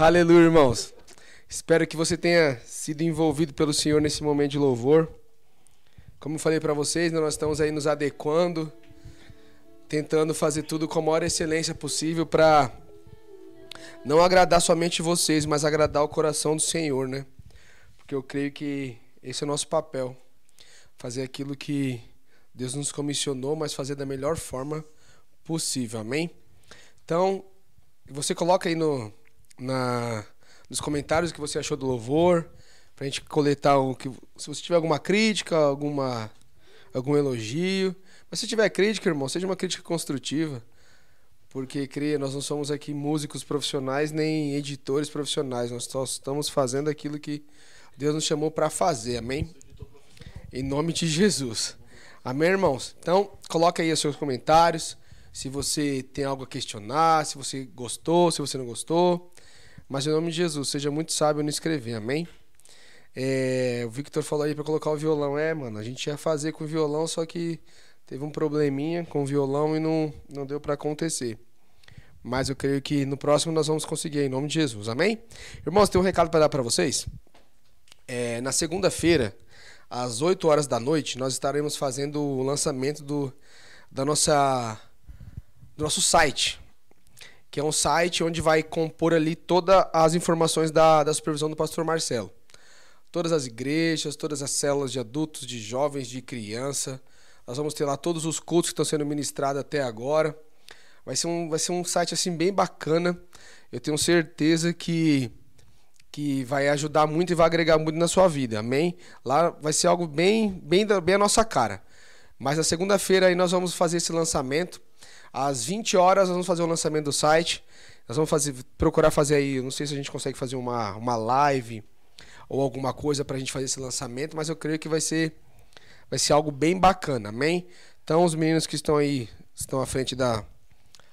Aleluia, irmãos. Espero que você tenha sido envolvido pelo Senhor nesse momento de louvor. Como eu falei para vocês, nós estamos aí nos adequando, tentando fazer tudo com a maior excelência possível para não agradar somente vocês, mas agradar o coração do Senhor, né? Porque eu creio que esse é o nosso papel. Fazer aquilo que Deus nos comissionou, mas fazer da melhor forma possível. Amém? Então, você coloca aí no, na, nos comentários o que você achou do louvor, pra gente coletar o que. Se você tiver alguma crítica, alguma, algum elogio. Mas se tiver crítica, irmão, seja uma crítica construtiva. Porque, creia, nós não somos aqui músicos profissionais nem editores profissionais. Nós só estamos fazendo aquilo que Deus nos chamou para fazer. Amém? Em nome de Jesus. Amém, irmãos? Então, coloca aí os seus comentários. Se você tem algo a questionar, se você gostou, se você não gostou. Mas em nome de Jesus, seja muito sábio no escrever, amém? É, o Victor falou aí para colocar o violão. É, mano, a gente ia fazer com o violão, só que teve um probleminha com o violão e não, não deu para acontecer. Mas eu creio que no próximo nós vamos conseguir, em nome de Jesus, amém? Irmãos, tem um recado para dar para vocês. É, na segunda-feira, às 8 horas da noite, nós estaremos fazendo o lançamento do, da nossa, do nosso site, que é um site onde vai compor ali todas as informações da, da supervisão do pastor Marcelo. Todas as igrejas, todas as células de adultos, de jovens, de criança. Nós vamos ter lá todos os cultos que estão sendo ministrados até agora. Vai ser um, vai ser um site assim bem bacana. Eu tenho certeza que que vai ajudar muito e vai agregar muito na sua vida. Amém? Lá vai ser algo bem bem bem a nossa cara. Mas na segunda-feira aí nós vamos fazer esse lançamento. Às 20 horas nós vamos fazer o lançamento do site. Nós vamos fazer, procurar fazer aí, não sei se a gente consegue fazer uma, uma live ou alguma coisa para a gente fazer esse lançamento, mas eu creio que vai ser vai ser algo bem bacana, amém? Então os meninos que estão aí estão à frente da,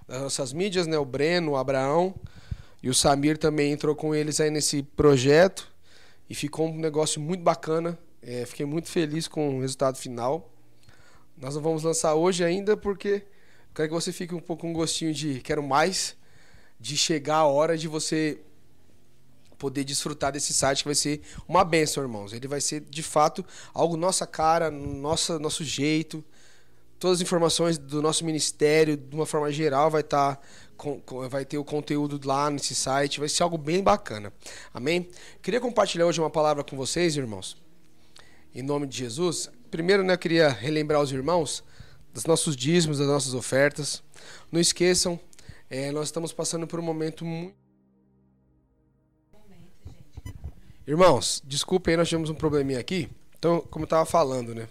das nossas mídias, né? O Breno, o Abraão e o Samir também entrou com eles aí nesse projeto e ficou um negócio muito bacana. É, fiquei muito feliz com o resultado final. Nós não vamos lançar hoje ainda porque Quero que você fique um pouco com um gostinho de quero mais, de chegar a hora de você poder desfrutar desse site que vai ser uma benção, irmãos. Ele vai ser de fato algo nossa cara, nossa nosso jeito. Todas as informações do nosso ministério, de uma forma geral, vai estar tá, vai ter o conteúdo lá nesse site, vai ser algo bem bacana. Amém? Queria compartilhar hoje uma palavra com vocês, irmãos. Em nome de Jesus. Primeiro, né, eu queria relembrar os irmãos dos nossos dízimos, das nossas ofertas. Não esqueçam, é, nós estamos passando por um momento muito. Irmãos, desculpem aí, nós tivemos um probleminha aqui. Então, como eu estava falando, né?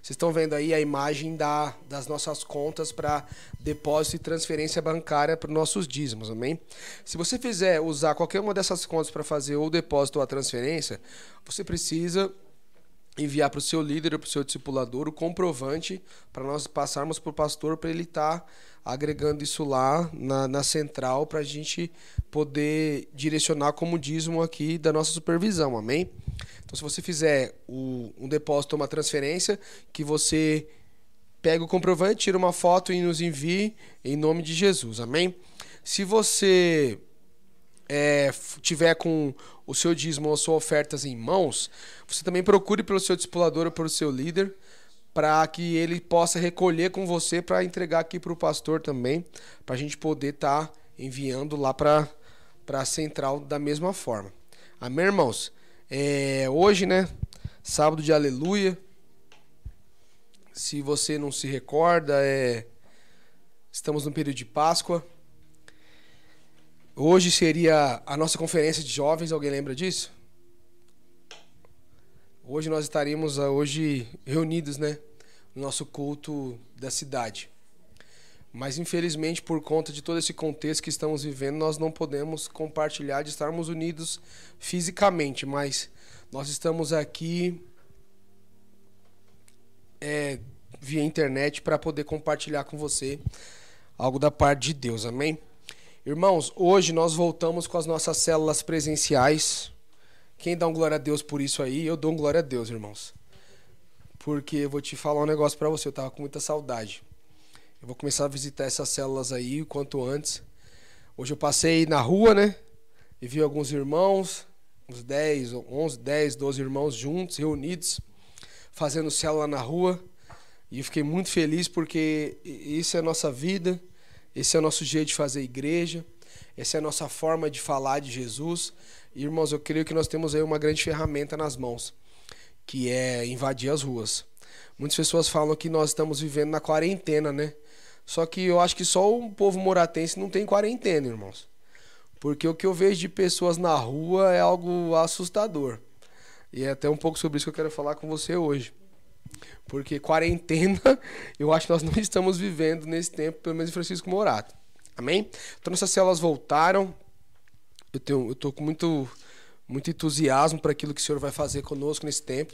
Vocês estão vendo aí a imagem da, das nossas contas para depósito e transferência bancária para os nossos dízimos, amém? Se você fizer usar qualquer uma dessas contas para fazer ou o depósito ou a transferência, você precisa enviar para o seu líder para o seu discipulador o comprovante para nós passarmos para o pastor para ele estar tá agregando isso lá na, na central para a gente poder direcionar como dízimo aqui da nossa supervisão, amém? Então, se você fizer o, um depósito uma transferência, que você pega o comprovante, tira uma foto e nos envie em nome de Jesus, amém? Se você é, tiver com o seu dízimo ou suas ofertas em mãos, você também procure pelo seu discipulador ou pelo seu líder para que ele possa recolher com você para entregar aqui para o pastor também, para a gente poder estar tá enviando lá para a central da mesma forma. Amém, irmãos? É, hoje, né? Sábado de aleluia. Se você não se recorda, é, estamos no período de Páscoa. Hoje seria a nossa conferência de jovens, alguém lembra disso? Hoje nós estaríamos ah, hoje reunidos, né, no nosso culto da cidade. Mas infelizmente, por conta de todo esse contexto que estamos vivendo, nós não podemos compartilhar de estarmos unidos fisicamente, mas nós estamos aqui é, via internet para poder compartilhar com você algo da parte de Deus, amém? Irmãos, hoje nós voltamos com as nossas células presenciais. Quem dá um glória a Deus por isso aí? Eu dou um glória a Deus, irmãos. Porque eu vou te falar um negócio para você, eu tava com muita saudade. Eu vou começar a visitar essas células aí o quanto antes. Hoje eu passei na rua, né? e vi alguns irmãos, uns 10, 11, 10, 12 irmãos juntos, reunidos, fazendo célula na rua. E eu fiquei muito feliz porque isso é a nossa vida, esse é o nosso jeito de fazer igreja, essa é a nossa forma de falar de Jesus. Irmãos, eu creio que nós temos aí uma grande ferramenta nas mãos, que é invadir as ruas. Muitas pessoas falam que nós estamos vivendo na quarentena, né? Só que eu acho que só o povo moratense não tem quarentena, irmãos. Porque o que eu vejo de pessoas na rua é algo assustador. E é até um pouco sobre isso que eu quero falar com você hoje. Porque quarentena, eu acho que nós não estamos vivendo nesse tempo, pelo menos em Francisco Morato. Amém? Então nossas células voltaram. Eu tenho, eu tô com muito, muito entusiasmo para aquilo que o Senhor vai fazer conosco nesse tempo.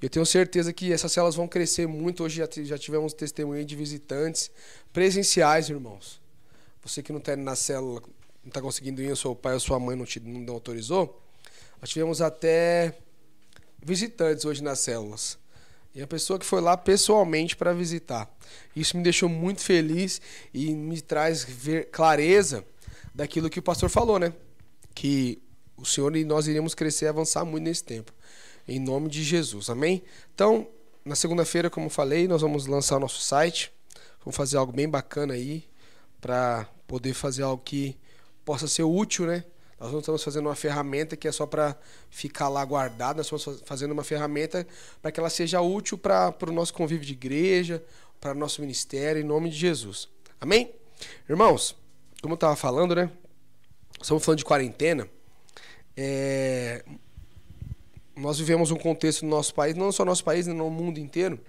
Eu tenho certeza que essas células vão crescer muito. Hoje já, já tivemos testemunho de visitantes presenciais, irmãos. Você que não está na célula, não está conseguindo ir, o seu pai ou sua mãe não, te, não autorizou. Nós tivemos até visitantes hoje nas células. E a pessoa que foi lá pessoalmente para visitar. Isso me deixou muito feliz e me traz clareza daquilo que o pastor falou, né? Que o Senhor e nós iremos crescer e avançar muito nesse tempo. Em nome de Jesus. Amém? Então, na segunda-feira, como falei, nós vamos lançar o nosso site. Vamos fazer algo bem bacana aí para poder fazer algo que possa ser útil, né? Nós não estamos fazendo uma ferramenta que é só para ficar lá guardada, nós estamos fazendo uma ferramenta para que ela seja útil para o nosso convívio de igreja, para o nosso ministério, em nome de Jesus. Amém? Irmãos, como eu estava falando, né? Estamos falando de quarentena. É... Nós vivemos um contexto no nosso país, não só no nosso país, no mundo inteiro,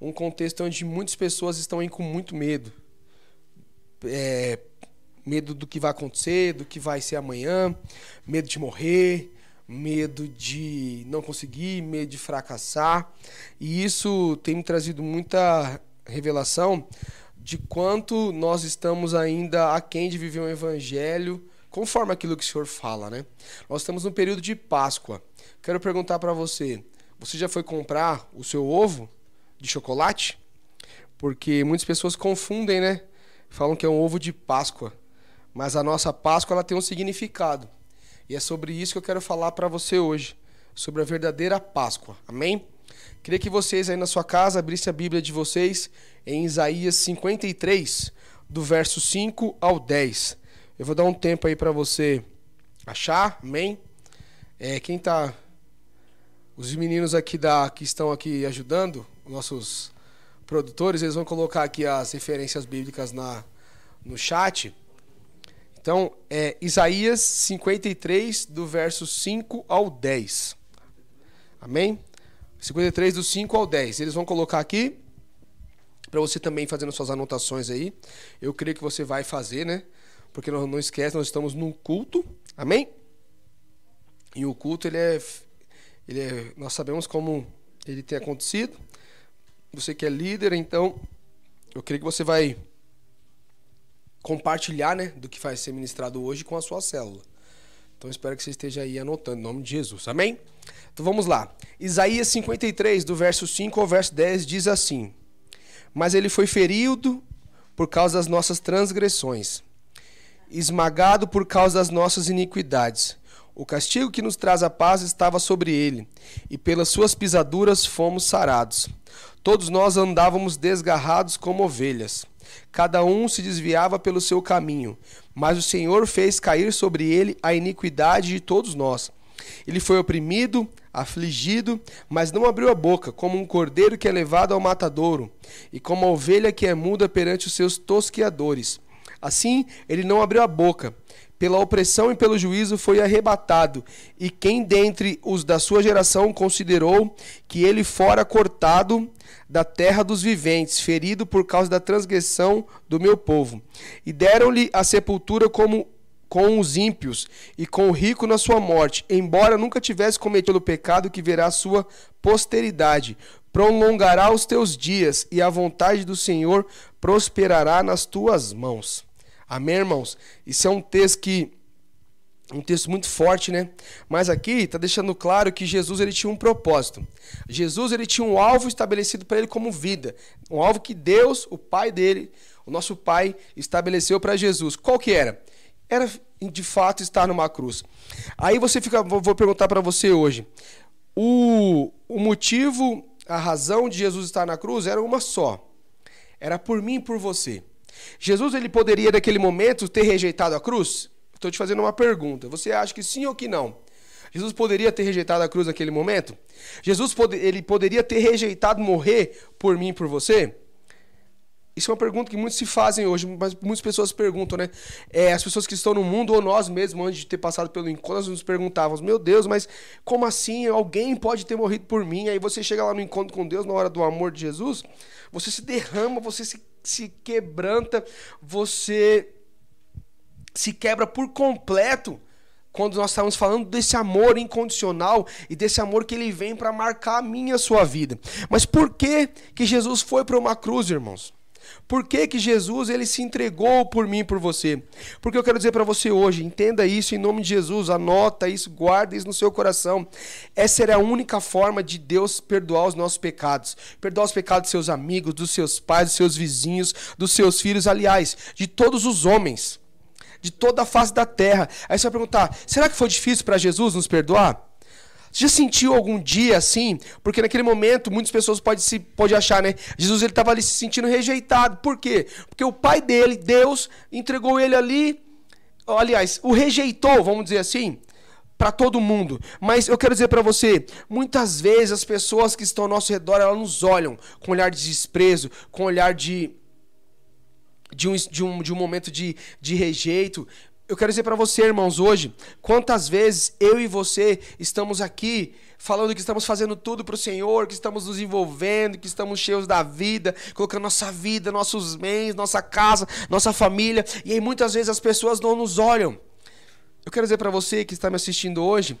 um contexto onde muitas pessoas estão aí com muito medo. É, medo do que vai acontecer, do que vai ser amanhã, medo de morrer, medo de não conseguir, medo de fracassar. E isso tem me trazido muita revelação de quanto nós estamos ainda aquém de viver um evangelho conforme aquilo que o Senhor fala, né? Nós estamos no período de Páscoa. Quero perguntar para você, você já foi comprar o seu ovo de chocolate? Porque muitas pessoas confundem, né? Falam que é um ovo de Páscoa. Mas a nossa Páscoa ela tem um significado. E é sobre isso que eu quero falar para você hoje, sobre a verdadeira Páscoa. Amém? Queria que vocês aí na sua casa abrissem a Bíblia de vocês em Isaías 53, do verso 5 ao 10. Eu vou dar um tempo aí para você achar, amém? É, quem tá os meninos aqui da que estão aqui ajudando, nossos produtores, eles vão colocar aqui as referências bíblicas na no chat. Então, é Isaías 53, do verso 5 ao 10. Amém? 53, do 5 ao 10. Eles vão colocar aqui, para você também fazendo suas anotações aí. Eu creio que você vai fazer, né? Porque não, não esquece, nós estamos num culto. Amém? E o culto, ele é, ele é. Nós sabemos como ele tem acontecido. Você que é líder, então, eu creio que você vai compartilhar né, do que vai ser ministrado hoje com a sua célula. Então espero que você esteja aí anotando, em nome de Jesus. Amém? Então vamos lá. Isaías 53, do verso 5 ao verso 10, diz assim: Mas ele foi ferido por causa das nossas transgressões, esmagado por causa das nossas iniquidades. O castigo que nos traz a paz estava sobre ele, e pelas suas pisaduras fomos sarados. Todos nós andávamos desgarrados como ovelhas Cada um se desviava pelo seu caminho, mas o Senhor fez cair sobre ele a iniquidade de todos nós. Ele foi oprimido, afligido, mas não abriu a boca, como um cordeiro que é levado ao matadouro, e como a ovelha que é muda perante os seus tosqueadores. Assim, ele não abriu a boca. Pela opressão e pelo juízo foi arrebatado. E quem dentre os da sua geração considerou que ele fora cortado da terra dos viventes, ferido por causa da transgressão do meu povo. E deram-lhe a sepultura como com os ímpios e com o rico na sua morte, embora nunca tivesse cometido o pecado que verá sua posteridade. Prolongará os teus dias e a vontade do Senhor prosperará nas tuas mãos. Amém, irmãos? Isso é um texto que um texto muito forte, né? Mas aqui está deixando claro que Jesus ele tinha um propósito. Jesus ele tinha um alvo estabelecido para ele como vida, um alvo que Deus, o Pai dele, o nosso Pai, estabeleceu para Jesus. Qual que era? era de fato estar numa cruz. Aí você fica, vou perguntar para você hoje, o, o motivo, a razão de Jesus estar na cruz era uma só. Era por mim e por você. Jesus ele poderia naquele momento ter rejeitado a cruz? Estou te fazendo uma pergunta. Você acha que sim ou que não? Jesus poderia ter rejeitado a cruz naquele momento? Jesus pode, ele poderia ter rejeitado morrer por mim e por você? Isso é uma pergunta que muitos se fazem hoje, mas muitas pessoas perguntam, né? É, as pessoas que estão no mundo, ou nós mesmos, antes de ter passado pelo encontro, nós nos perguntávamos: Meu Deus, mas como assim? Alguém pode ter morrido por mim? Aí você chega lá no encontro com Deus, na hora do amor de Jesus, você se derrama, você se, se quebranta, você se quebra por completo quando nós estamos falando desse amor incondicional e desse amor que ele vem para marcar a minha a sua vida. Mas por que que Jesus foi para uma cruz, irmãos? Por que, que Jesus ele se entregou por mim e por você? Porque eu quero dizer para você hoje, entenda isso em nome de Jesus, anota isso, guarda isso no seu coração. Essa era a única forma de Deus perdoar os nossos pecados. Perdoar os pecados dos seus amigos, dos seus pais, dos seus vizinhos, dos seus filhos, aliás, de todos os homens, de toda a face da terra. Aí você vai perguntar: será que foi difícil para Jesus nos perdoar? Você já sentiu algum dia assim? Porque naquele momento muitas pessoas podem se pode achar, né? Jesus ele estava ali se sentindo rejeitado. Por quê? Porque o pai dele, Deus, entregou ele ali, aliás, o rejeitou, vamos dizer assim, para todo mundo. Mas eu quero dizer para você, muitas vezes as pessoas que estão ao nosso redor, elas nos olham com olhar de desprezo, com olhar de de um, de um, de um momento de, de rejeito, eu quero dizer para você, irmãos, hoje, quantas vezes eu e você estamos aqui falando que estamos fazendo tudo para o Senhor, que estamos nos envolvendo, que estamos cheios da vida, colocando nossa vida, nossos bens, nossa casa, nossa família, e aí muitas vezes as pessoas não nos olham. Eu quero dizer para você que está me assistindo hoje,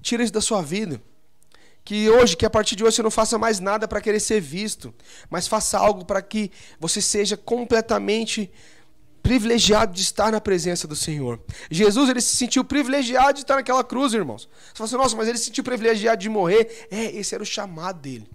tira isso da sua vida. Que hoje, que a partir de hoje você não faça mais nada para querer ser visto, mas faça algo para que você seja completamente privilegiado de estar na presença do Senhor. Jesus ele se sentiu privilegiado de estar naquela cruz, irmãos. Você fala assim, nossa, mas ele se sentiu privilegiado de morrer. É, esse era o chamado dele.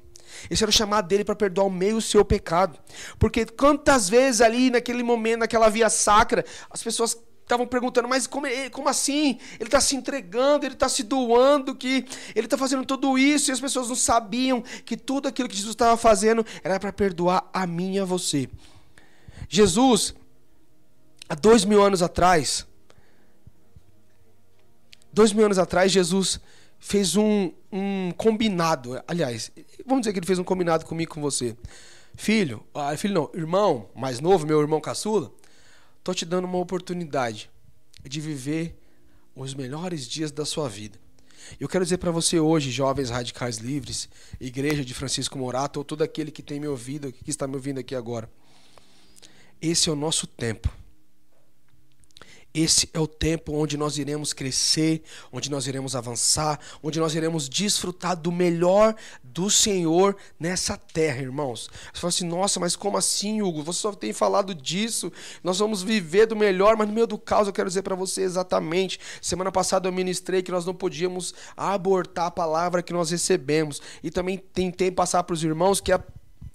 Esse era o chamado dele para perdoar o meio o seu pecado. Porque quantas vezes ali, naquele momento, naquela via sacra, as pessoas estavam perguntando, mas como, como assim? Ele está se entregando, ele está se doando, que ele está fazendo tudo isso, e as pessoas não sabiam que tudo aquilo que Jesus estava fazendo era para perdoar a mim e a você. Jesus, Há dois mil anos atrás, dois mil anos atrás, Jesus fez um, um combinado. Aliás, vamos dizer que ele fez um combinado comigo com você. Filho, ah, filho não, irmão mais novo, meu irmão caçula, tô te dando uma oportunidade de viver os melhores dias da sua vida. Eu quero dizer para você hoje, jovens radicais livres, igreja de Francisco Morato, ou todo aquele que tem me ouvido, que está me ouvindo aqui agora. Esse é o nosso tempo. Esse é o tempo onde nós iremos crescer, onde nós iremos avançar, onde nós iremos desfrutar do melhor do Senhor nessa terra, irmãos. Você fala assim, nossa, mas como assim, Hugo? Você só tem falado disso. Nós vamos viver do melhor, mas no meio do caos eu quero dizer para você exatamente. Semana passada eu ministrei que nós não podíamos abortar a palavra que nós recebemos. E também tentei passar para os irmãos que a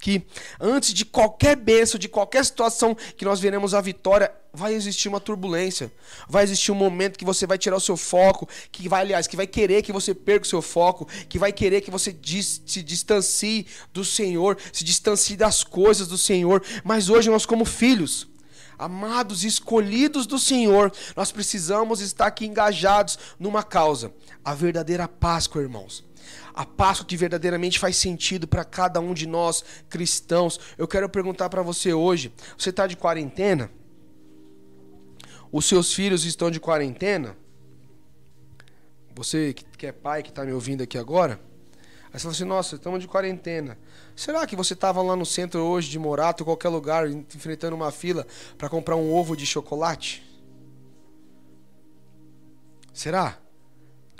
que antes de qualquer bênção, de qualquer situação que nós veremos a vitória, vai existir uma turbulência. Vai existir um momento que você vai tirar o seu foco, que vai, aliás, que vai querer que você perca o seu foco, que vai querer que você se distancie do Senhor, se distancie das coisas do Senhor. Mas hoje nós como filhos, amados e escolhidos do Senhor, nós precisamos estar aqui engajados numa causa, a verdadeira Páscoa, irmãos a Páscoa que verdadeiramente faz sentido para cada um de nós cristãos. Eu quero perguntar para você hoje: você está de quarentena? Os seus filhos estão de quarentena? Você que é pai que está me ouvindo aqui agora? Aí você fala assim: nossa, estamos de quarentena. Será que você estava lá no centro hoje de Morato, qualquer lugar, enfrentando uma fila para comprar um ovo de chocolate? Será?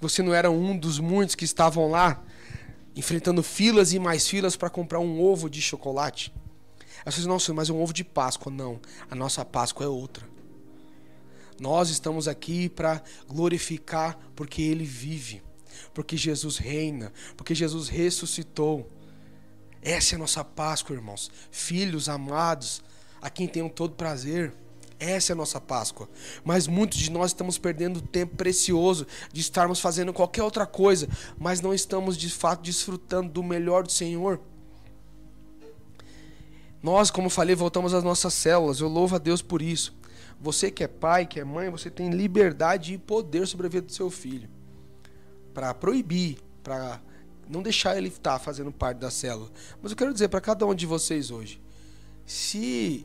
Você não era um dos muitos que estavam lá enfrentando filas e mais filas para comprar um ovo de chocolate. Aí você nossa, mas é um ovo de Páscoa. Não, a nossa Páscoa é outra. Nós estamos aqui para glorificar porque Ele vive, porque Jesus reina, porque Jesus ressuscitou. Essa é a nossa Páscoa, irmãos. Filhos amados, a quem tenham todo prazer. Essa é a nossa Páscoa. Mas muitos de nós estamos perdendo tempo precioso de estarmos fazendo qualquer outra coisa, mas não estamos de fato desfrutando do melhor do Senhor. Nós, como falei, voltamos às nossas células. Eu louvo a Deus por isso. Você que é pai, que é mãe, você tem liberdade e poder sobre a vida do seu filho. Para proibir, para não deixar ele estar fazendo parte da célula. Mas eu quero dizer para cada um de vocês hoje, se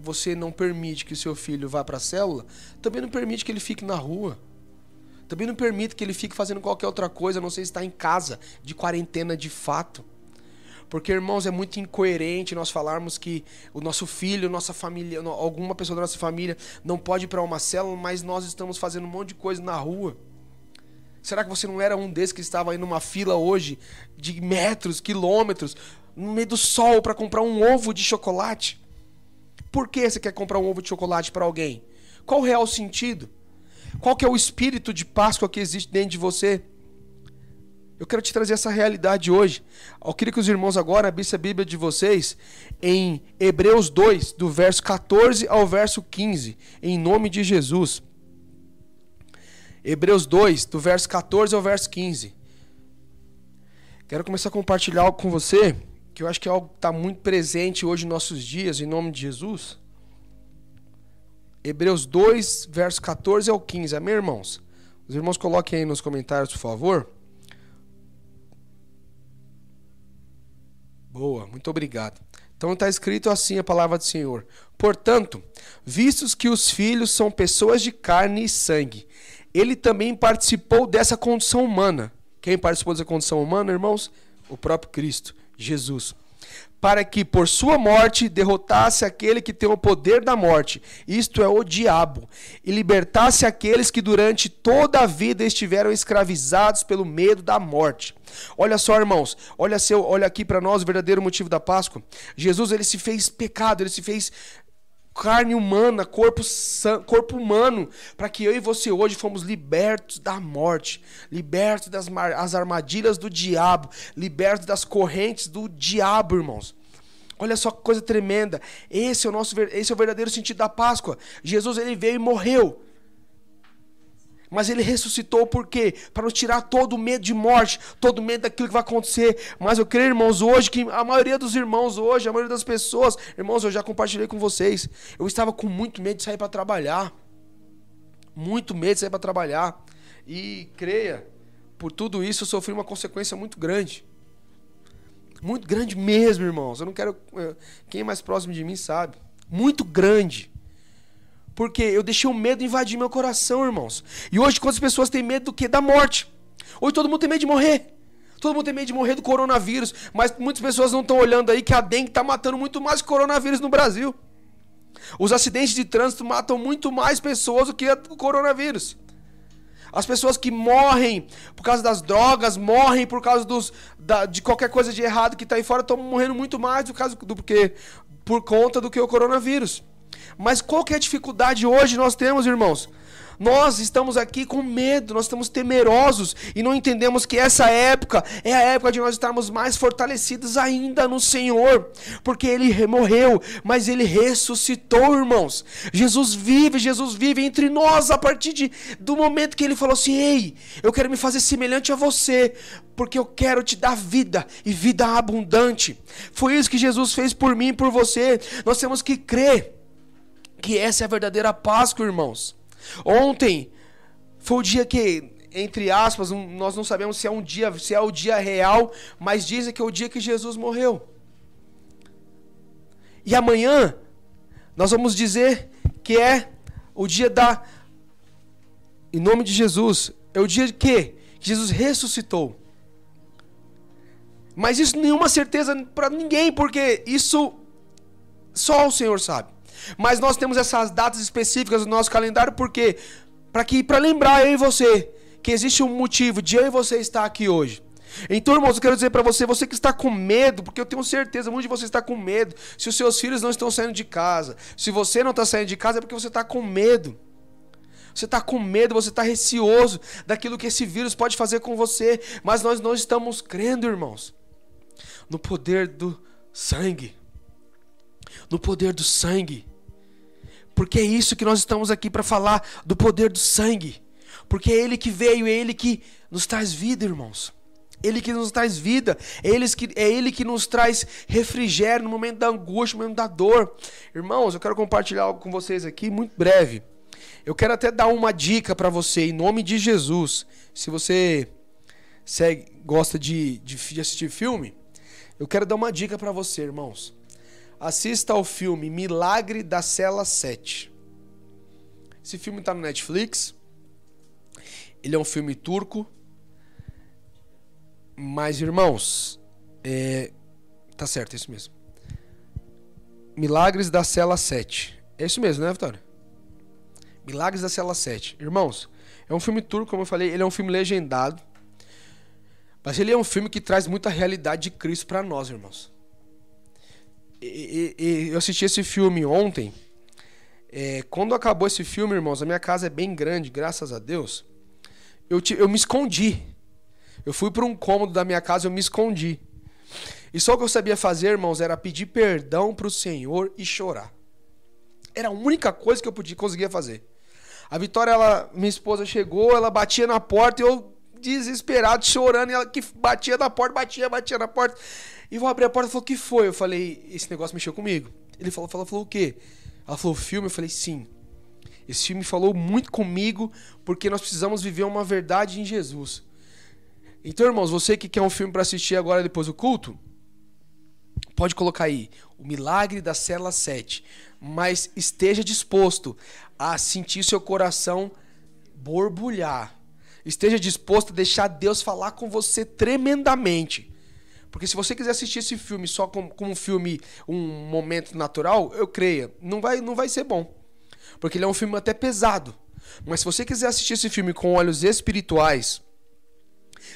você não permite que o seu filho vá para a célula, também não permite que ele fique na rua. Também não permite que ele fique fazendo qualquer outra coisa, a não ser estar em casa, de quarentena de fato. Porque, irmãos, é muito incoerente nós falarmos que o nosso filho, nossa família, alguma pessoa da nossa família não pode ir para uma célula, mas nós estamos fazendo um monte de coisa na rua. Será que você não era um desses que estava aí numa fila hoje de metros, quilômetros, no meio do sol para comprar um ovo de chocolate? Por que você quer comprar um ovo de chocolate para alguém? Qual o real sentido? Qual que é o espírito de Páscoa que existe dentro de você? Eu quero te trazer essa realidade hoje. Eu queria que os irmãos agora abrissem a Bíblia de vocês em Hebreus 2, do verso 14 ao verso 15, em nome de Jesus. Hebreus 2, do verso 14 ao verso 15. Quero começar a compartilhar algo com você que eu acho que é algo que está muito presente hoje em nossos dias, em nome de Jesus. Hebreus 2, verso 14 ao 15. Amém, irmãos? Os irmãos coloquem aí nos comentários, por favor. Boa, muito obrigado. Então está escrito assim a palavra do Senhor. Portanto, vistos que os filhos são pessoas de carne e sangue, ele também participou dessa condição humana. Quem participou dessa condição humana, irmãos? O próprio Cristo. Jesus, para que por sua morte derrotasse aquele que tem o poder da morte, isto é o diabo, e libertasse aqueles que durante toda a vida estiveram escravizados pelo medo da morte. Olha só, irmãos, olha seu, olha aqui para nós o verdadeiro motivo da Páscoa. Jesus ele se fez pecado, ele se fez carne humana, corpo, corpo humano, para que eu e você hoje fomos libertos da morte, libertos das as armadilhas do diabo, libertos das correntes do diabo, irmãos. Olha só que coisa tremenda. Esse é o nosso esse é o verdadeiro sentido da Páscoa. Jesus ele veio e morreu. Mas ele ressuscitou por quê? Para nos tirar todo o medo de morte, todo o medo daquilo que vai acontecer. Mas eu creio, irmãos, hoje, que a maioria dos irmãos hoje, a maioria das pessoas, irmãos, eu já compartilhei com vocês. Eu estava com muito medo de sair para trabalhar. Muito medo de sair para trabalhar. E creia, por tudo isso eu sofri uma consequência muito grande. Muito grande mesmo, irmãos. Eu não quero. Eh, quem é mais próximo de mim sabe. Muito grande. Porque eu deixei o medo invadir meu coração, irmãos. E hoje, quantas pessoas têm medo do quê? Da morte. Hoje todo mundo tem medo de morrer. Todo mundo tem medo de morrer do coronavírus. Mas muitas pessoas não estão olhando aí que a dengue está matando muito mais coronavírus no Brasil. Os acidentes de trânsito matam muito mais pessoas do que o coronavírus. As pessoas que morrem por causa das drogas, morrem por causa dos, da, de qualquer coisa de errado que está aí fora, estão morrendo muito mais do, caso, do que, por conta do que o coronavírus. Mas qual que é a dificuldade hoje nós temos, irmãos? Nós estamos aqui com medo, nós estamos temerosos e não entendemos que essa época é a época de nós estarmos mais fortalecidos ainda no Senhor, porque Ele morreu, mas Ele ressuscitou, irmãos. Jesus vive, Jesus vive entre nós a partir de, do momento que Ele falou assim: Ei, eu quero me fazer semelhante a você, porque eu quero te dar vida e vida abundante. Foi isso que Jesus fez por mim e por você. Nós temos que crer que essa é a verdadeira Páscoa, irmãos. Ontem foi o dia que, entre aspas, nós não sabemos se é um dia, se é o dia real, mas dizem que é o dia que Jesus morreu. E amanhã nós vamos dizer que é o dia da em nome de Jesus, é o dia de que Jesus ressuscitou. Mas isso nenhuma certeza para ninguém, porque isso só o Senhor sabe. Mas nós temos essas datas específicas no nosso calendário porque para que para lembrar eu e você que existe um motivo de eu e você estar aqui hoje. Então, irmãos, eu quero dizer para você, você que está com medo, porque eu tenho certeza, muitos de vocês está com medo, se os seus filhos não estão saindo de casa, se você não está saindo de casa é porque você está com medo. Você está com medo, você está receoso daquilo que esse vírus pode fazer com você, mas nós não estamos crendo, irmãos, no poder do sangue. No poder do sangue. Porque é isso que nós estamos aqui para falar do poder do sangue. Porque é Ele que veio, é Ele que nos traz vida, irmãos. Ele que nos traz vida, é ele que, é ele que nos traz refrigério no momento da angústia, no momento da dor. Irmãos, eu quero compartilhar algo com vocês aqui, muito breve. Eu quero até dar uma dica para você, em nome de Jesus. Se você segue, gosta de, de, de assistir filme, eu quero dar uma dica para você, irmãos. Assista ao filme Milagre da Cela 7. Esse filme está no Netflix. Ele é um filme turco mas, irmãos, é... tá certo, é isso mesmo. Milagres da Cela 7. É isso mesmo, né, Vitória? Milagres da Cela 7. Irmãos, é um filme turco, como eu falei, ele é um filme legendado. Mas ele é um filme que traz muita realidade de Cristo para nós, irmãos. E, e, eu assisti esse filme ontem. É, quando acabou esse filme, irmãos, a minha casa é bem grande, graças a Deus. Eu, te, eu me escondi eu fui para um cômodo da minha casa, eu me escondi. E só o que eu sabia fazer, irmãos, era pedir perdão para o Senhor e chorar. Era a única coisa que eu podia conseguia fazer. A Vitória, ela, minha esposa chegou, ela batia na porta e eu desesperado, chorando, e ela que batia na porta, batia, batia na porta. E vou abrir a porta e falou: "O que foi?" Eu falei: "Esse negócio mexeu comigo". Ele falou, falou, falou o quê? Ela falou: "Filme". Eu falei: "Sim". Esse filme falou muito comigo porque nós precisamos viver uma verdade em Jesus. Então, irmãos, você que quer um filme para assistir agora depois do culto, pode colocar aí O Milagre da Cela 7. Mas esteja disposto a sentir seu coração borbulhar. Esteja disposto a deixar Deus falar com você tremendamente. Porque se você quiser assistir esse filme só como, como um filme, um momento natural, eu creia, não vai, não vai ser bom. Porque ele é um filme até pesado. Mas se você quiser assistir esse filme com olhos espirituais,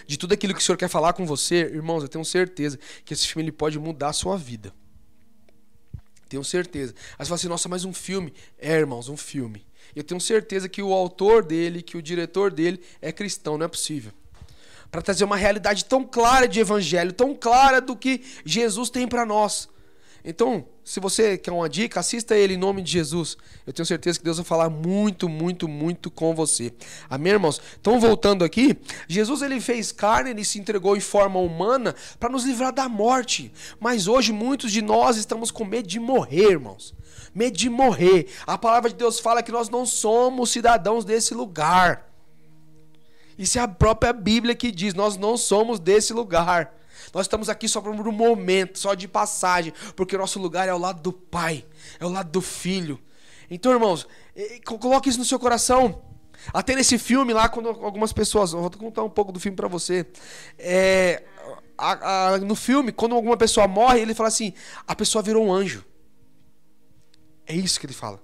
de tudo aquilo que o Senhor quer falar com você, irmãos, eu tenho certeza que esse filme ele pode mudar a sua vida. Tenho certeza. Aí você fala assim, nossa, mais um filme. É, irmãos, um filme. Eu tenho certeza que o autor dele, que o diretor dele é cristão, não é possível. Para trazer uma realidade tão clara de evangelho, tão clara do que Jesus tem para nós. Então, se você quer uma dica, assista ele em nome de Jesus. Eu tenho certeza que Deus vai falar muito, muito, muito com você. Amém, irmãos? Então, voltando aqui, Jesus ele fez carne, ele se entregou em forma humana para nos livrar da morte. Mas hoje muitos de nós estamos com medo de morrer, irmãos. Medo de morrer. A palavra de Deus fala que nós não somos cidadãos desse lugar. Isso é a própria Bíblia que diz: nós não somos desse lugar. Nós estamos aqui só por um momento, só de passagem, porque o nosso lugar é ao lado do Pai, é ao lado do Filho. Então, irmãos, coloque isso no seu coração. Até nesse filme lá, quando algumas pessoas. Vou contar um pouco do filme para você. É, a, a, no filme, quando alguma pessoa morre, ele fala assim: a pessoa virou um anjo. É isso que ele fala.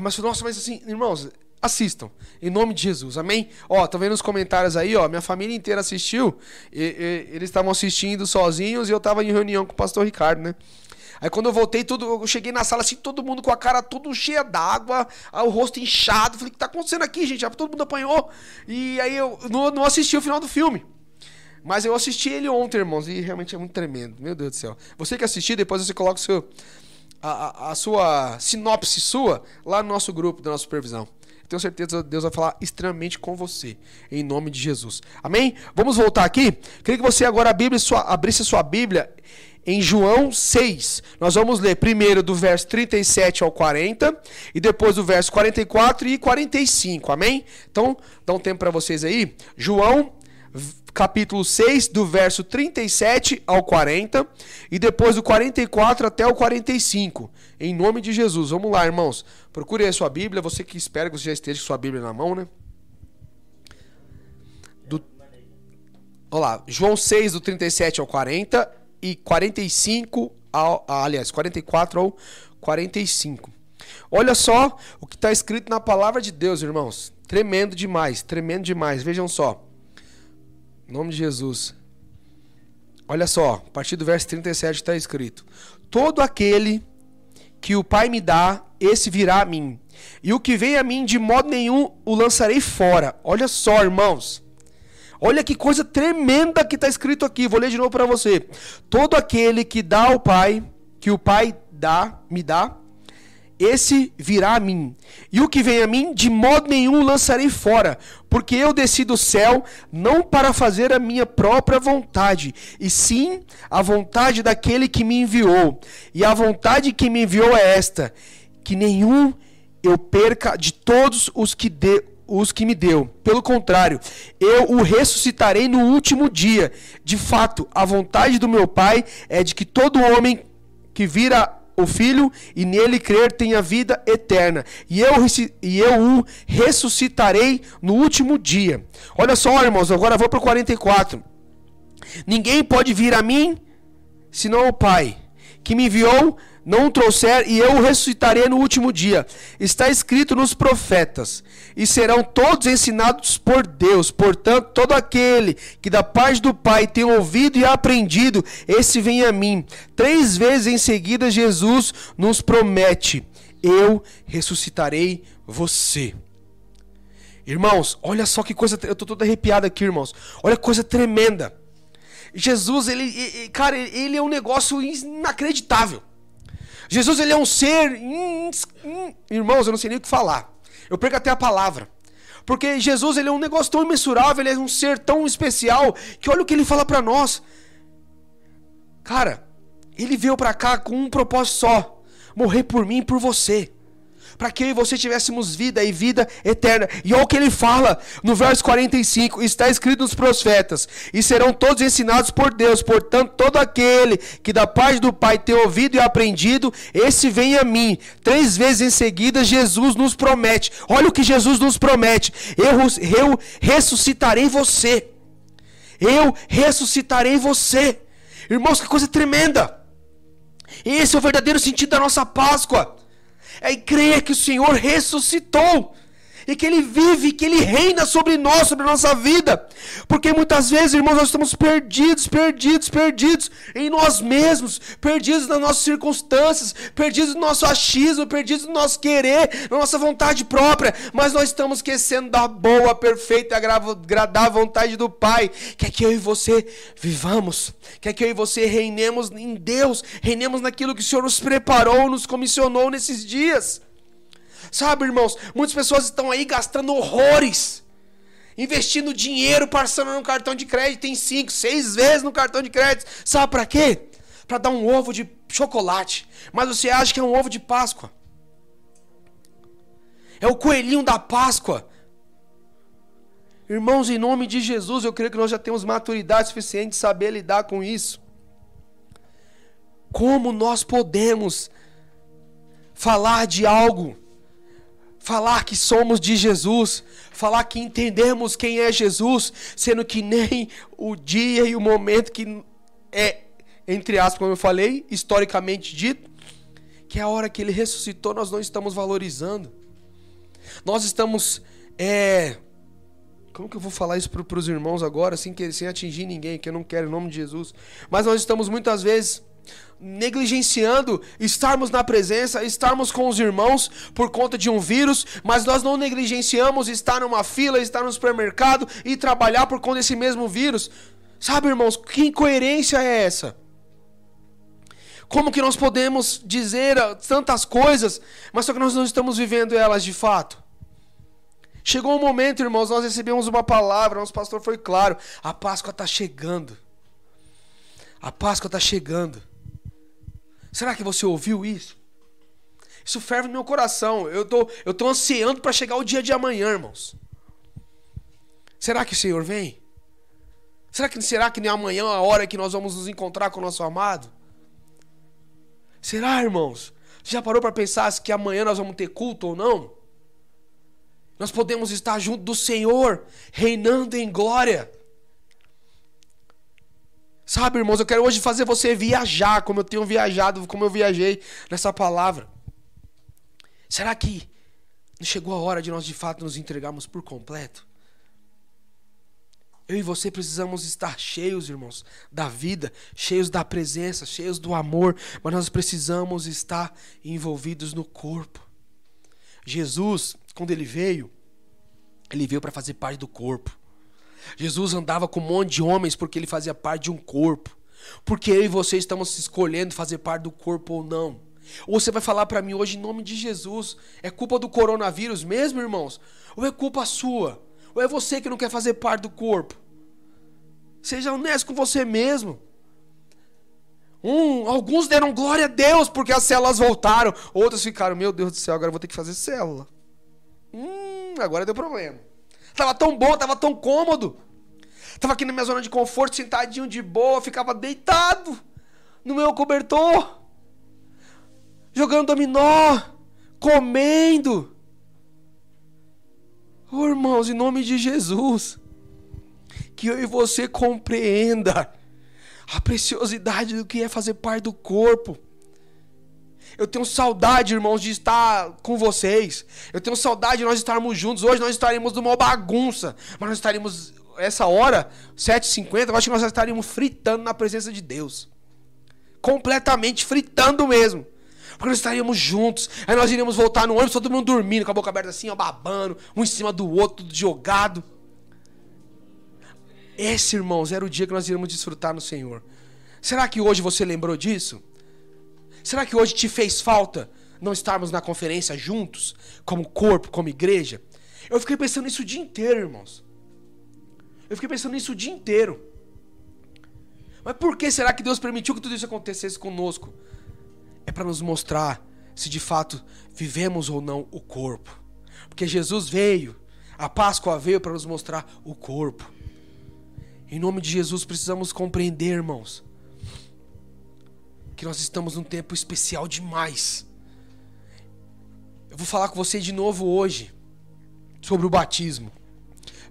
Mas, nossa, mas assim, irmãos, assistam. Em nome de Jesus, amém? Ó, tá vendo nos comentários aí, ó, minha família inteira assistiu. E, e, eles estavam assistindo sozinhos e eu tava em reunião com o pastor Ricardo, né? Aí quando eu voltei, tudo, eu cheguei na sala assim, todo mundo com a cara tudo cheia d'água, o rosto inchado. Falei, o que tá acontecendo aqui, gente? Todo mundo apanhou. E aí eu não, não assisti o final do filme. Mas eu assisti ele ontem, irmãos, e realmente é muito tremendo. Meu Deus do céu. Você que assistiu, depois você coloca o seu, a, a, a sua sinopse sua lá no nosso grupo da nossa supervisão tenho certeza que Deus vai falar extremamente com você, em nome de Jesus. Amém? Vamos voltar aqui? Queria que você agora abrisse sua, abrisse sua Bíblia em João 6. Nós vamos ler primeiro do verso 37 ao 40 e depois do verso 44 e 45. Amém? Então, dá um tempo para vocês aí. João capítulo 6, do verso 37 ao 40 e depois do 44 até o 45. Em nome de Jesus. Vamos lá, irmãos. Procure a sua Bíblia, você que espera que você já esteja com sua Bíblia na mão, né? Do... Olá, João 6, do 37 ao 40 e 45 ao, aliás, 44 ao 45. Olha só o que está escrito na palavra de Deus, irmãos. Tremendo demais, tremendo demais. Vejam só. Em nome de Jesus. Olha só, a partir do verso 37 está escrito: Todo aquele que o Pai me dá, esse virá a mim. E o que vem a mim, de modo nenhum o lançarei fora. Olha só, irmãos. Olha que coisa tremenda que está escrito aqui. Vou ler de novo para você. Todo aquele que dá ao Pai, que o Pai dá, me dá, esse virá a mim. E o que vem a mim, de modo nenhum lançarei fora, porque eu desci do céu não para fazer a minha própria vontade, e sim a vontade daquele que me enviou. E a vontade que me enviou é esta: que nenhum eu perca de todos os que de, os que me deu. Pelo contrário, eu o ressuscitarei no último dia. De fato, a vontade do meu Pai é de que todo homem que vira o Filho e nele crer tenha vida eterna. E eu, e eu o ressuscitarei no último dia. Olha só, irmãos, agora vou para o 44. Ninguém pode vir a mim senão o Pai, que me enviou não o trouxer, e eu o ressuscitarei no último dia. Está escrito nos profetas, e serão todos ensinados por Deus. Portanto, todo aquele que da parte do Pai tem ouvido e aprendido, esse vem a mim. Três vezes em seguida, Jesus nos promete: Eu ressuscitarei você. Irmãos, olha só que coisa, eu estou todo arrepiado aqui, irmãos. Olha que coisa tremenda. Jesus, ele, cara, ele é um negócio inacreditável. Jesus ele é um ser. Irmãos, eu não sei nem o que falar. Eu perco até a palavra. Porque Jesus ele é um negócio tão imensurável, ele é um ser tão especial, que olha o que ele fala para nós. Cara, ele veio para cá com um propósito só: morrer por mim e por você para que eu e você tivéssemos vida e vida eterna. E olha o que ele fala no verso 45: está escrito nos profetas, e serão todos ensinados por Deus. Portanto, todo aquele que da parte do Pai tem ouvido e aprendido, esse vem a mim. Três vezes em seguida, Jesus nos promete: olha o que Jesus nos promete: eu, eu ressuscitarei você. Eu ressuscitarei você. Irmãos, que coisa tremenda! Esse é o verdadeiro sentido da nossa Páscoa é crer que o Senhor ressuscitou e que Ele vive, que Ele reina sobre nós, sobre a nossa vida. Porque muitas vezes, irmãos, nós estamos perdidos, perdidos, perdidos em nós mesmos, perdidos nas nossas circunstâncias, perdidos no nosso achismo, perdidos no nosso querer, na nossa vontade própria, mas nós estamos esquecendo da boa, perfeita e agradável vontade do Pai, que é que eu e você vivamos, que é que eu e você reinemos em Deus, reinemos naquilo que o Senhor nos preparou, nos comissionou nesses dias. Sabe, irmãos, muitas pessoas estão aí gastando horrores, investindo dinheiro, passando no cartão de crédito, tem cinco, seis vezes no cartão de crédito. Sabe para quê? Para dar um ovo de chocolate. Mas você acha que é um ovo de Páscoa? É o coelhinho da Páscoa. Irmãos, em nome de Jesus, eu creio que nós já temos maturidade suficiente de saber lidar com isso. Como nós podemos falar de algo falar que somos de Jesus, falar que entendemos quem é Jesus, sendo que nem o dia e o momento que é, entre aspas, como eu falei, historicamente dito, que é a hora que ele ressuscitou, nós não estamos valorizando. Nós estamos. É, como que eu vou falar isso para os irmãos agora, sem, que, sem atingir ninguém, que eu não quero, em nome de Jesus. Mas nós estamos muitas vezes negligenciando estarmos na presença, estarmos com os irmãos por conta de um vírus, mas nós não negligenciamos estar numa fila, estar no supermercado e trabalhar por conta desse mesmo vírus. Sabe, irmãos, que incoerência é essa? Como que nós podemos dizer tantas coisas, mas só que nós não estamos vivendo elas de fato? Chegou um momento, irmãos, nós recebemos uma palavra, nosso pastor foi claro: a Páscoa está chegando. A Páscoa está chegando. Será que você ouviu isso? Isso ferve no meu coração. Eu tô, eu tô ansiando para chegar o dia de amanhã, irmãos. Será que o Senhor vem? Será que será que nem amanhã a hora que nós vamos nos encontrar com o nosso amado? Será, irmãos? Você já parou para pensar se que amanhã nós vamos ter culto ou não? Nós podemos estar junto do Senhor, reinando em glória. Sabe, irmãos, eu quero hoje fazer você viajar, como eu tenho viajado, como eu viajei nessa palavra. Será que não chegou a hora de nós de fato nos entregarmos por completo? Eu e você precisamos estar cheios, irmãos, da vida, cheios da presença, cheios do amor, mas nós precisamos estar envolvidos no corpo. Jesus, quando ele veio, ele veio para fazer parte do corpo. Jesus andava com um monte de homens porque ele fazia parte de um corpo. Porque eu e você estamos escolhendo fazer parte do corpo ou não. Ou você vai falar para mim hoje em nome de Jesus, é culpa do coronavírus mesmo, irmãos? Ou é culpa sua? Ou é você que não quer fazer parte do corpo? Seja honesto com você mesmo. Um, alguns deram glória a Deus porque as células voltaram. Outros ficaram, meu Deus do céu, agora eu vou ter que fazer célula. Hum, agora deu problema. Tava tão bom, tava tão cômodo. Tava aqui na minha zona de conforto, sentadinho de boa, ficava deitado no meu cobertor, jogando dominó, comendo. Oh, irmãos, em nome de Jesus, que eu e você compreenda a preciosidade do que é fazer parte do corpo. Eu tenho saudade, irmãos, de estar com vocês. Eu tenho saudade de nós estarmos juntos. Hoje nós estaremos numa bagunça, mas nós estaremos essa hora, 7h50, eu acho que nós estaríamos fritando na presença de Deus. Completamente fritando mesmo. Porque nós estaríamos juntos. Aí nós iríamos voltar no ônibus, todo mundo dormindo, com a boca aberta assim, ó, babando, um em cima do outro, tudo jogado. Esse, irmãos, era o dia que nós iríamos desfrutar no Senhor. Será que hoje você lembrou disso? Será que hoje te fez falta não estarmos na conferência juntos, como corpo, como igreja? Eu fiquei pensando nisso o dia inteiro, irmãos. Eu fiquei pensando nisso o dia inteiro. Mas por que será que Deus permitiu que tudo isso acontecesse conosco? É para nos mostrar se de fato vivemos ou não o corpo. Porque Jesus veio, a Páscoa veio para nos mostrar o corpo. Em nome de Jesus, precisamos compreender, irmãos, que nós estamos num tempo especial demais. Eu vou falar com você de novo hoje sobre o batismo.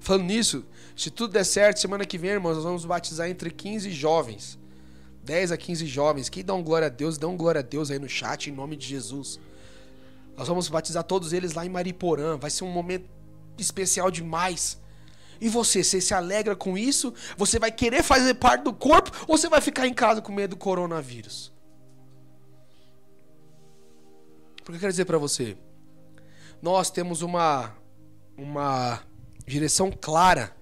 Falando nisso, se tudo der certo, semana que vem, irmãos, nós vamos batizar entre 15 jovens. 10 a 15 jovens. Quem dá um glória a Deus, dá um glória a Deus aí no chat, em nome de Jesus. Nós vamos batizar todos eles lá em Mariporã. Vai ser um momento especial demais. E você, você se alegra com isso? Você vai querer fazer parte do corpo ou você vai ficar em casa com medo do coronavírus? Porque eu quero dizer para você, nós temos uma uma direção clara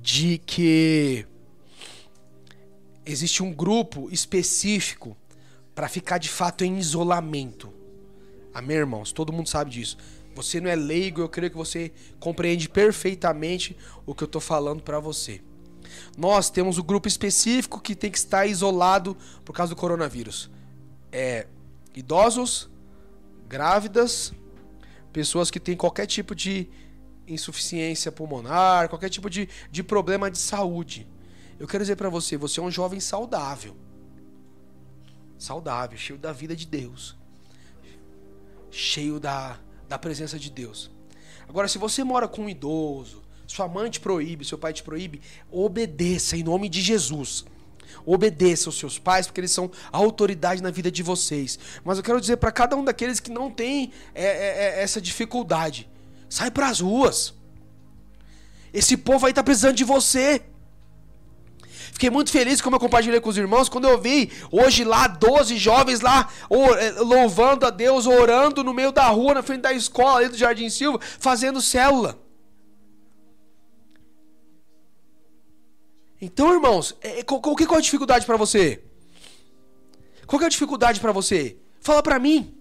de que existe um grupo específico para ficar de fato em isolamento. Amém, irmãos? Todo mundo sabe disso. Você não é leigo, eu creio que você compreende perfeitamente o que eu estou falando para você. Nós temos um grupo específico que tem que estar isolado por causa do coronavírus. É idosos, grávidas, pessoas que têm qualquer tipo de insuficiência pulmonar, qualquer tipo de, de problema de saúde. Eu quero dizer para você, você é um jovem saudável. Saudável, cheio da vida de Deus. Cheio da, da presença de Deus. Agora, se você mora com um idoso, sua mãe te proíbe, seu pai te proíbe, obedeça em nome de Jesus. Obedeça aos seus pais, porque eles são a autoridade na vida de vocês. Mas eu quero dizer para cada um daqueles que não tem é, é, é, essa dificuldade: sai para as ruas. Esse povo aí está precisando de você. Fiquei muito feliz como eu compartilhei com os irmãos quando eu vi hoje lá 12 jovens lá é, louvando a Deus, orando no meio da rua, na frente da escola ali do Jardim Silva, fazendo célula. Então, irmãos, é, é qual, qual, qual é a dificuldade para você? Qual é a dificuldade para você? Fala para mim.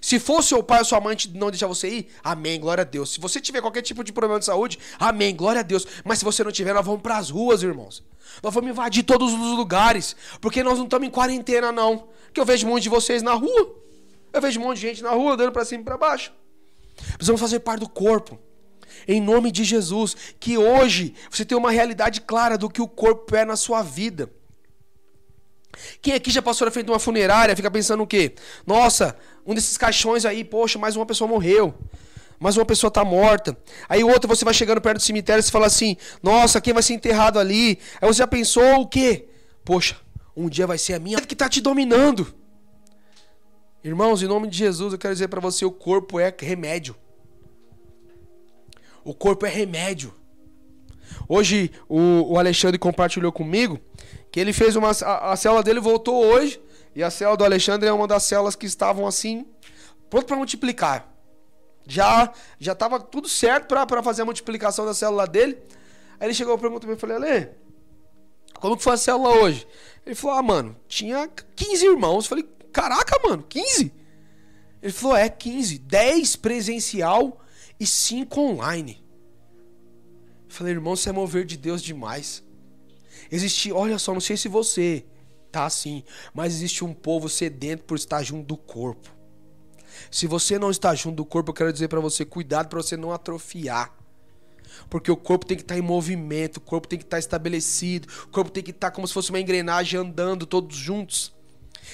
Se for seu pai ou sua mãe não deixar você ir, amém, glória a Deus. Se você tiver qualquer tipo de problema de saúde, amém, glória a Deus. Mas se você não tiver, nós vamos para as ruas, irmãos. Nós vamos invadir todos os lugares, porque nós não estamos em quarentena não. Que eu vejo um monte de vocês na rua. Eu vejo um monte de gente na rua andando para cima e para baixo. Precisamos fazer parte do corpo em nome de Jesus, que hoje você tenha uma realidade clara do que o corpo é na sua vida. Quem aqui já passou na frente de uma funerária fica pensando o quê? Nossa, um desses caixões aí, poxa, mais uma pessoa morreu. Mais uma pessoa está morta. Aí outra você vai chegando perto do cemitério e fala assim: Nossa, quem vai ser enterrado ali? Aí você já pensou o quê? Poxa, um dia vai ser a minha que está te dominando. Irmãos, em nome de Jesus, eu quero dizer para você: o corpo é remédio. O corpo é remédio. Hoje o, o Alexandre compartilhou comigo que ele fez uma. A, a célula dele voltou hoje. E a célula do Alexandre é uma das células que estavam assim, pronto para multiplicar. Já já estava tudo certo para fazer a multiplicação da célula dele. Aí ele chegou e perguntou eu falei, Ale, como que foi a célula hoje? Ele falou, ah, mano, tinha 15 irmãos. Eu falei, caraca, mano, 15? Ele falou, é 15, 10 presencial e 5 online. Falei, irmão, você é mover de Deus demais. Existe, olha só, não sei se você tá assim, mas existe um povo sedento por estar junto do corpo. Se você não está junto do corpo, eu quero dizer para você, cuidado para você não atrofiar. Porque o corpo tem que estar em movimento, o corpo tem que estar estabelecido, o corpo tem que estar como se fosse uma engrenagem andando todos juntos.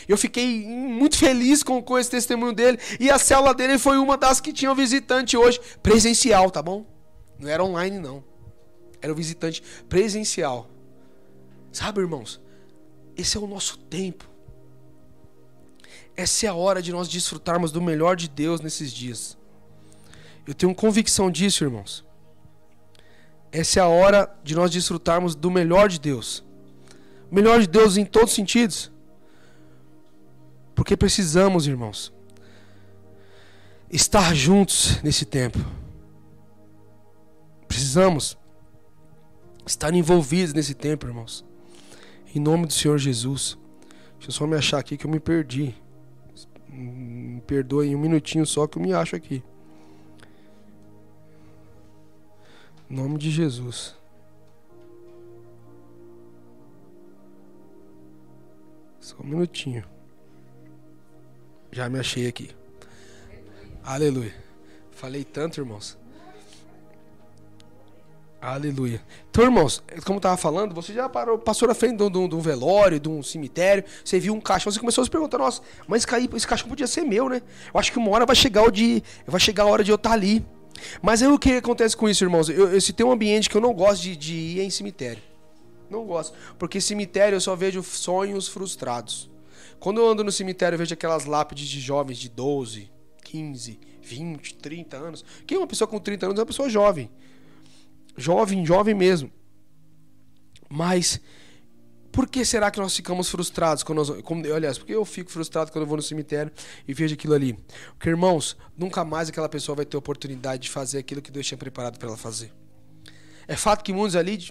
Eu fiquei muito feliz com, com esse testemunho dele. E a célula dele foi uma das que tinha visitante hoje, presencial, tá bom? Não era online, não. Era o visitante presencial. Sabe, irmãos? Esse é o nosso tempo. Essa é a hora de nós desfrutarmos do melhor de Deus nesses dias. Eu tenho convicção disso, irmãos. Essa é a hora de nós desfrutarmos do melhor de Deus. O melhor de Deus em todos os sentidos. Porque precisamos, irmãos, estar juntos nesse tempo. Precisamos estar envolvidos nesse tempo, irmãos. Em nome do Senhor Jesus. Deixa eu só me achar aqui que eu me perdi. Me perdoe um minutinho só que eu me acho aqui. Em nome de Jesus. Só um minutinho. Já me achei aqui. Aleluia. Falei tanto, irmãos. Aleluia. Então, irmãos, como eu estava falando, você já parou, passou na frente de um, de um, velório, de um cemitério, você viu um caixão, você começou a se perguntar, nossa, mas esse caixão podia ser meu, né? Eu acho que uma hora vai chegar o de. Vai chegar a hora de eu estar tá ali. Mas aí o que acontece com isso, irmãos? Eu, se tem um ambiente que eu não gosto de, de ir é em cemitério. Não gosto. Porque cemitério eu só vejo sonhos frustrados. Quando eu ando no cemitério, eu vejo aquelas lápides de jovens de 12, 15, 20, 30 anos. Quem é uma pessoa com 30 anos é uma pessoa jovem. Jovem, jovem mesmo. Mas por que será que nós ficamos frustrados quando nós. Como, aliás, porque eu fico frustrado quando eu vou no cemitério e vejo aquilo ali? Porque, irmãos, nunca mais aquela pessoa vai ter oportunidade de fazer aquilo que Deus tinha preparado para ela fazer. É fato que muitos ali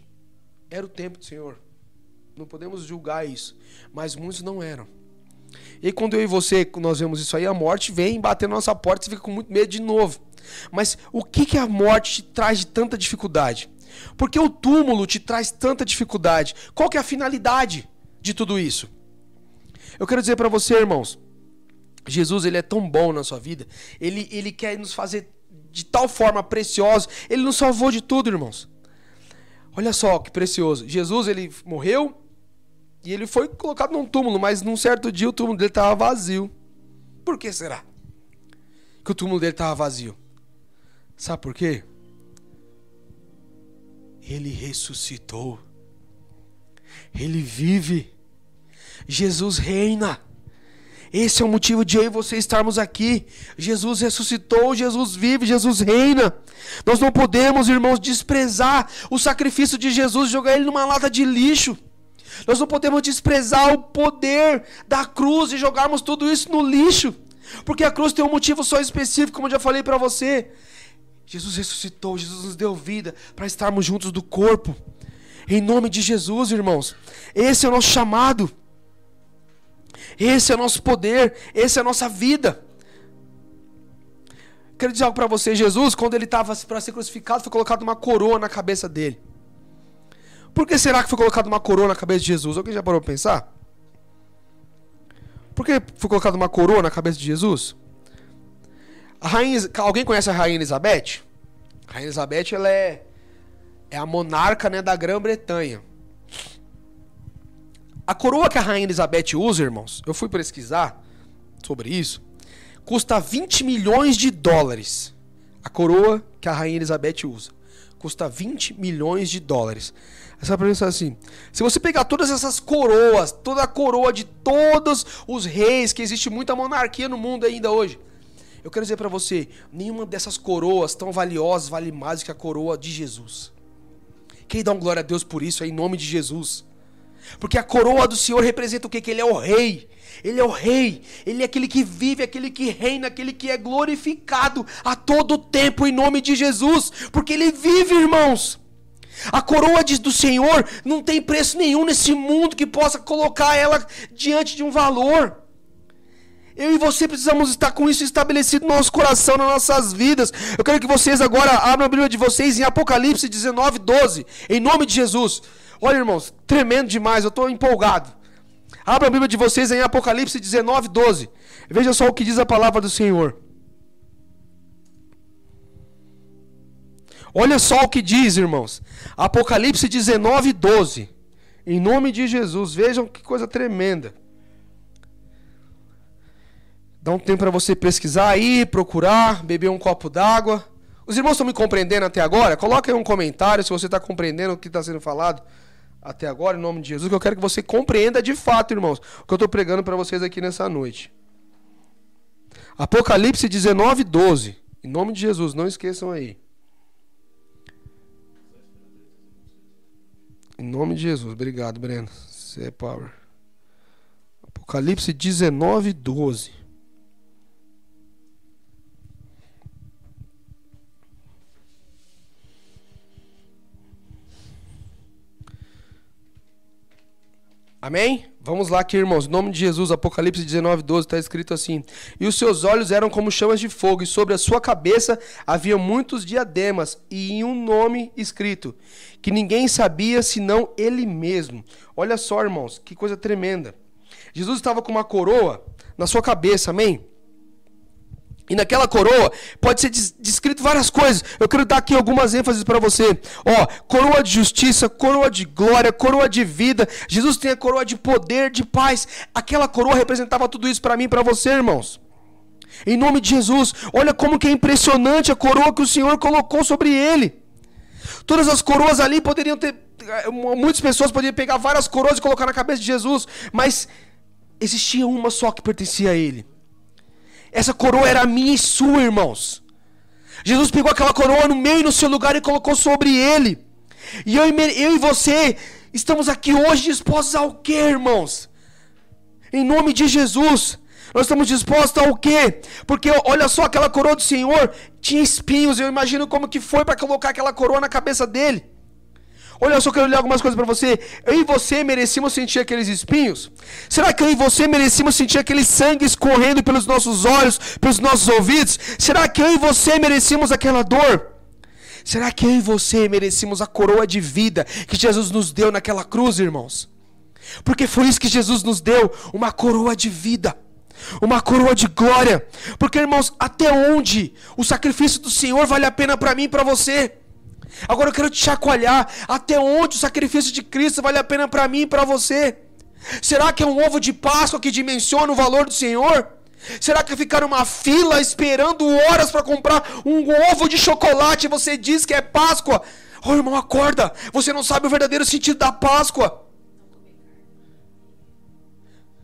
era o tempo do Senhor. Não podemos julgar isso. Mas muitos não eram. E quando eu e você, nós vemos isso aí, a morte vem bater na nossa porta e fica com muito medo de novo. Mas o que, que a morte te traz de tanta dificuldade? Porque o túmulo te traz tanta dificuldade? Qual que é a finalidade de tudo isso? Eu quero dizer para você, irmãos, Jesus ele é tão bom na sua vida, ele, ele quer nos fazer de tal forma preciosa, ele nos salvou de tudo, irmãos. Olha só que precioso. Jesus ele morreu, e ele foi colocado num túmulo, mas num certo dia o túmulo dele estava vazio. Por que será? Que o túmulo dele estava vazio. Sabe por quê? Ele ressuscitou. Ele vive. Jesus reina. Esse é o motivo de eu e você estarmos aqui. Jesus ressuscitou, Jesus vive, Jesus reina. Nós não podemos, irmãos, desprezar o sacrifício de Jesus jogar ele numa lata de lixo. Nós não podemos desprezar o poder da cruz e jogarmos tudo isso no lixo. Porque a cruz tem um motivo só específico, como eu já falei para você. Jesus ressuscitou, Jesus nos deu vida para estarmos juntos do corpo. Em nome de Jesus, irmãos. Esse é o nosso chamado. Esse é o nosso poder, essa é a nossa vida. Quero dizer algo para você, Jesus, quando ele estava para ser crucificado, foi colocado uma coroa na cabeça dele. Por que será que foi colocado uma coroa na cabeça de Jesus? Alguém já parou para pensar? Por que foi colocado uma coroa na cabeça de Jesus? A rainha, alguém conhece a rainha Elizabeth? A rainha Elizabeth ela é, é a monarca né, da Grã-Bretanha. A coroa que a rainha Elizabeth usa, irmãos, eu fui pesquisar sobre isso, custa 20 milhões de dólares. A coroa que a rainha Elizabeth usa custa 20 milhões de dólares. Essa pensar assim: se você pegar todas essas coroas, toda a coroa de todos os reis, que existe muita monarquia no mundo ainda hoje, eu quero dizer para você: nenhuma dessas coroas tão valiosas vale mais que a coroa de Jesus. Quem dá um glória a Deus por isso é em nome de Jesus. Porque a coroa do Senhor representa o que? Que Ele é o rei. Ele é o rei. Ele é aquele que vive, aquele que reina, aquele que é glorificado a todo tempo em nome de Jesus. Porque Ele vive, irmãos. A coroa do Senhor não tem preço nenhum nesse mundo que possa colocar ela diante de um valor. Eu e você precisamos estar com isso estabelecido no nosso coração, nas nossas vidas. Eu quero que vocês agora abram a Bíblia de vocês em Apocalipse 19, 12. Em nome de Jesus. Olha, irmãos, tremendo demais, eu estou empolgado. Abra a Bíblia de vocês em Apocalipse 19, 12. Veja só o que diz a palavra do Senhor. Olha só o que diz, irmãos. Apocalipse 19, 12. Em nome de Jesus. Vejam que coisa tremenda. Dá um tempo para você pesquisar aí, procurar, beber um copo d'água. Os irmãos estão me compreendendo até agora? Coloque aí um comentário se você está compreendendo o que está sendo falado até agora, em nome de Jesus, que eu quero que você compreenda de fato, irmãos, o que eu estou pregando para vocês aqui nessa noite. Apocalipse 19, 12. Em nome de Jesus, não esqueçam aí. Em nome de Jesus, obrigado, Breno. Você é power. Apocalipse 19, 12. Amém? Vamos lá aqui, irmãos. Em nome de Jesus, Apocalipse 19, 12, está escrito assim: E os seus olhos eram como chamas de fogo, e sobre a sua cabeça havia muitos diademas, e um nome escrito, que ninguém sabia senão ele mesmo. Olha só, irmãos, que coisa tremenda. Jesus estava com uma coroa na sua cabeça, amém? E naquela coroa pode ser descrito várias coisas. Eu quero dar aqui algumas ênfases para você. Ó, coroa de justiça, coroa de glória, coroa de vida. Jesus tem a coroa de poder, de paz. Aquela coroa representava tudo isso para mim e para você, irmãos. Em nome de Jesus, olha como que é impressionante a coroa que o Senhor colocou sobre ele. Todas as coroas ali poderiam ter eh, muitas pessoas poderiam pegar várias coroas e colocar na cabeça de Jesus, mas existia uma só que pertencia a ele. Essa coroa era minha e sua, irmãos. Jesus pegou aquela coroa no meio no seu lugar e colocou sobre ele. E eu, eu e você estamos aqui hoje dispostos ao que, irmãos? Em nome de Jesus. Nós estamos dispostos ao quê? Porque olha só, aquela coroa do Senhor tinha espinhos. Eu imagino como que foi para colocar aquela coroa na cabeça dele. Olha, eu só quero ler algumas coisas para você. Eu e você merecíamos sentir aqueles espinhos? Será que eu e você merecíamos sentir aquele sangue escorrendo pelos nossos olhos, pelos nossos ouvidos? Será que eu e você merecíamos aquela dor? Será que eu e você merecíamos a coroa de vida que Jesus nos deu naquela cruz, irmãos? Porque foi isso que Jesus nos deu, uma coroa de vida uma coroa de glória. Porque, irmãos, até onde o sacrifício do Senhor vale a pena para mim e para você? Agora eu quero te chacoalhar até onde o sacrifício de Cristo vale a pena para mim e para você. Será que é um ovo de Páscoa que dimensiona o valor do Senhor? Será que ficar numa fila esperando horas para comprar um ovo de chocolate e você diz que é Páscoa? Oh, irmão, acorda! Você não sabe o verdadeiro sentido da Páscoa.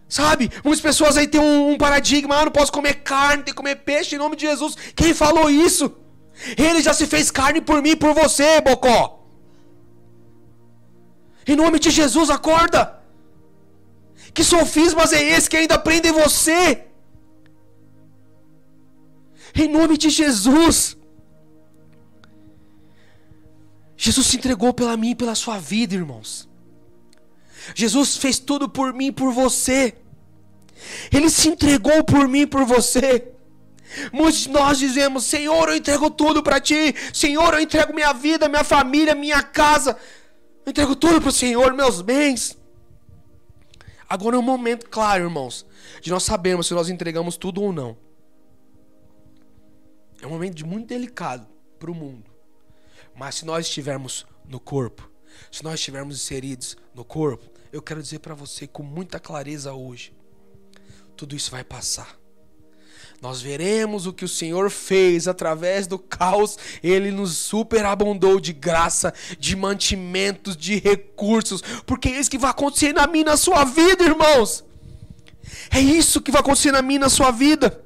Sabe? Muitas pessoas aí têm um, um paradigma: ah, não posso comer carne, tem que comer peixe em nome de Jesus. Quem falou isso? Ele já se fez carne por mim e por você, Bocó. Em nome de Jesus, acorda. Que sofismas é esse que ainda prende você? Em nome de Jesus. Jesus se entregou pela mim e pela sua vida, irmãos. Jesus fez tudo por mim e por você. Ele se entregou por mim e por você. Muitos de nós dizemos: Senhor, eu entrego tudo para ti. Senhor, eu entrego minha vida, minha família, minha casa. Eu entrego tudo para o Senhor, meus bens. Agora é um momento claro, irmãos, de nós sabermos se nós entregamos tudo ou não. É um momento muito delicado para o mundo. Mas se nós estivermos no corpo, se nós estivermos inseridos no corpo, eu quero dizer para você com muita clareza hoje: tudo isso vai passar nós veremos o que o Senhor fez através do caos. Ele nos superabundou de graça, de mantimentos, de recursos, porque é isso que vai acontecer na minha na sua vida, irmãos. É isso que vai acontecer na minha na sua vida.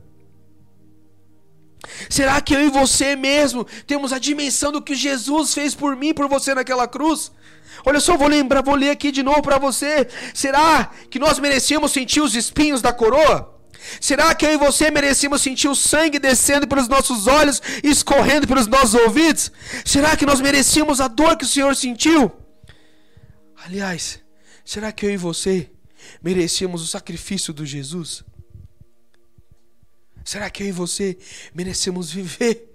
Será que eu e você mesmo temos a dimensão do que Jesus fez por mim, por você naquela cruz? Olha só, vou lembrar, vou ler aqui de novo para você. Será que nós merecíamos sentir os espinhos da coroa? Será que eu e você merecemos sentir o sangue descendo pelos nossos olhos e escorrendo pelos nossos ouvidos? Será que nós merecíamos a dor que o Senhor sentiu? Aliás, será que eu e você merecíamos o sacrifício do Jesus? Será que eu e você merecemos viver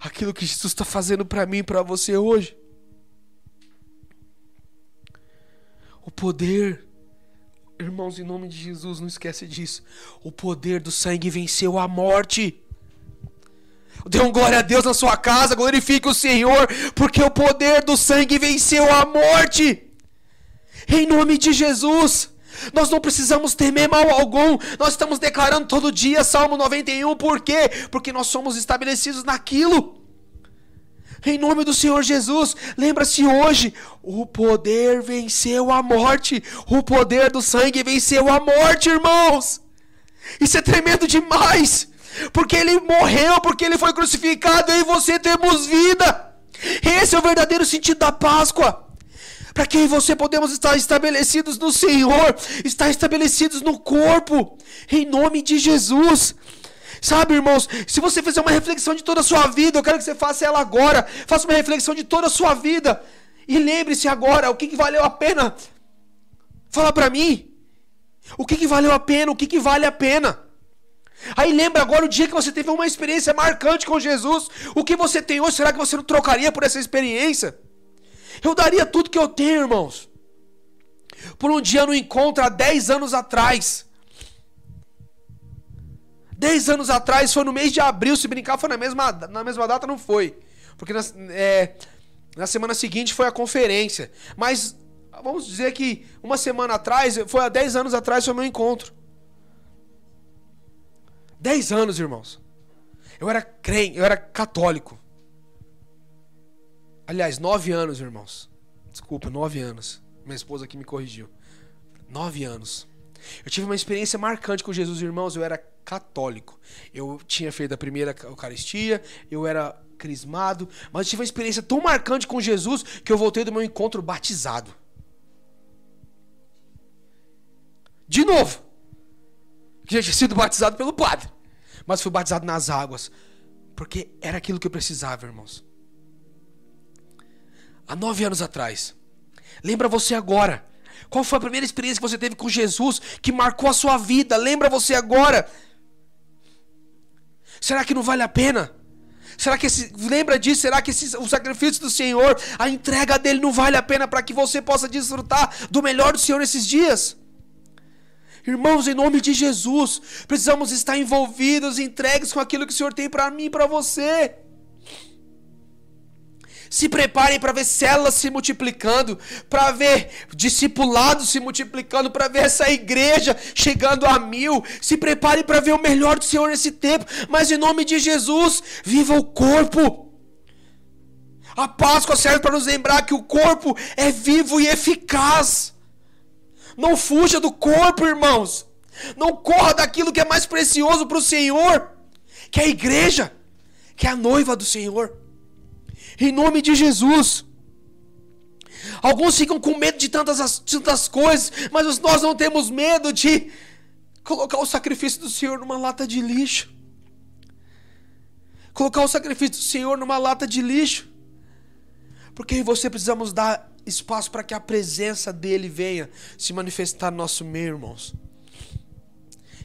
aquilo que Jesus está fazendo para mim e para você hoje? O poder, irmãos, em nome de Jesus, não esquece disso. O poder do sangue venceu a morte. Dê um glória a Deus na sua casa, glorifique o Senhor, porque o poder do sangue venceu a morte. Em nome de Jesus. Nós não precisamos temer mal algum. Nós estamos declarando todo dia Salmo 91, por quê? Porque nós somos estabelecidos naquilo. Em nome do Senhor Jesus, lembra-se hoje: o poder venceu a morte, o poder do sangue venceu a morte, irmãos. Isso é tremendo demais, porque ele morreu, porque ele foi crucificado, eu e você temos vida. Esse é o verdadeiro sentido da Páscoa. Para que você podemos estar estabelecidos no Senhor, estar estabelecidos no corpo, em nome de Jesus. Sabe, irmãos, se você fizer uma reflexão de toda a sua vida, eu quero que você faça ela agora. Faça uma reflexão de toda a sua vida. E lembre-se agora o que, que valeu a pena. Fala para mim. O que, que valeu a pena? O que, que vale a pena? Aí lembra agora o dia que você teve uma experiência marcante com Jesus. O que você tem hoje, será que você não trocaria por essa experiência? Eu daria tudo que eu tenho, irmãos. Por um dia no encontro há 10 anos atrás. Dez anos atrás, foi no mês de abril, se brincar, foi na mesma, na mesma data, não foi. Porque na, é, na semana seguinte foi a conferência. Mas vamos dizer que uma semana atrás, foi há dez anos atrás, foi o meu encontro. Dez anos, irmãos. Eu era crente, eu era católico. Aliás, nove anos, irmãos. Desculpa, nove anos. Minha esposa aqui me corrigiu. Nove anos. Eu tive uma experiência marcante com Jesus, irmãos. Eu era católico. Eu tinha feito a primeira Eucaristia, eu era crismado, mas eu tive uma experiência tão marcante com Jesus que eu voltei do meu encontro batizado. De novo. Que já tinha sido batizado pelo padre. Mas fui batizado nas águas. Porque era aquilo que eu precisava, irmãos. Há nove anos atrás. Lembra você agora qual foi a primeira experiência que você teve com Jesus que marcou a sua vida? Lembra você agora? Será que não vale a pena? Será que esse, lembra disso? Será que esse, o sacrifício do Senhor, a entrega dele não vale a pena para que você possa desfrutar do melhor do Senhor nesses dias? Irmãos, em nome de Jesus, precisamos estar envolvidos, entregues com aquilo que o Senhor tem para mim e para você. Se preparem para ver células se multiplicando, para ver discipulados se multiplicando, para ver essa igreja chegando a mil. Se preparem para ver o melhor do Senhor nesse tempo. Mas em nome de Jesus, viva o corpo. A Páscoa serve para nos lembrar que o corpo é vivo e eficaz. Não fuja do corpo, irmãos. Não corra daquilo que é mais precioso para o Senhor, que é a igreja, que é a noiva do Senhor. Em nome de Jesus. Alguns ficam com medo de tantas, tantas coisas, mas nós não temos medo de colocar o sacrifício do Senhor numa lata de lixo. Colocar o sacrifício do Senhor numa lata de lixo. Porque você precisamos dar espaço para que a presença dele venha se manifestar no nosso meio, irmãos.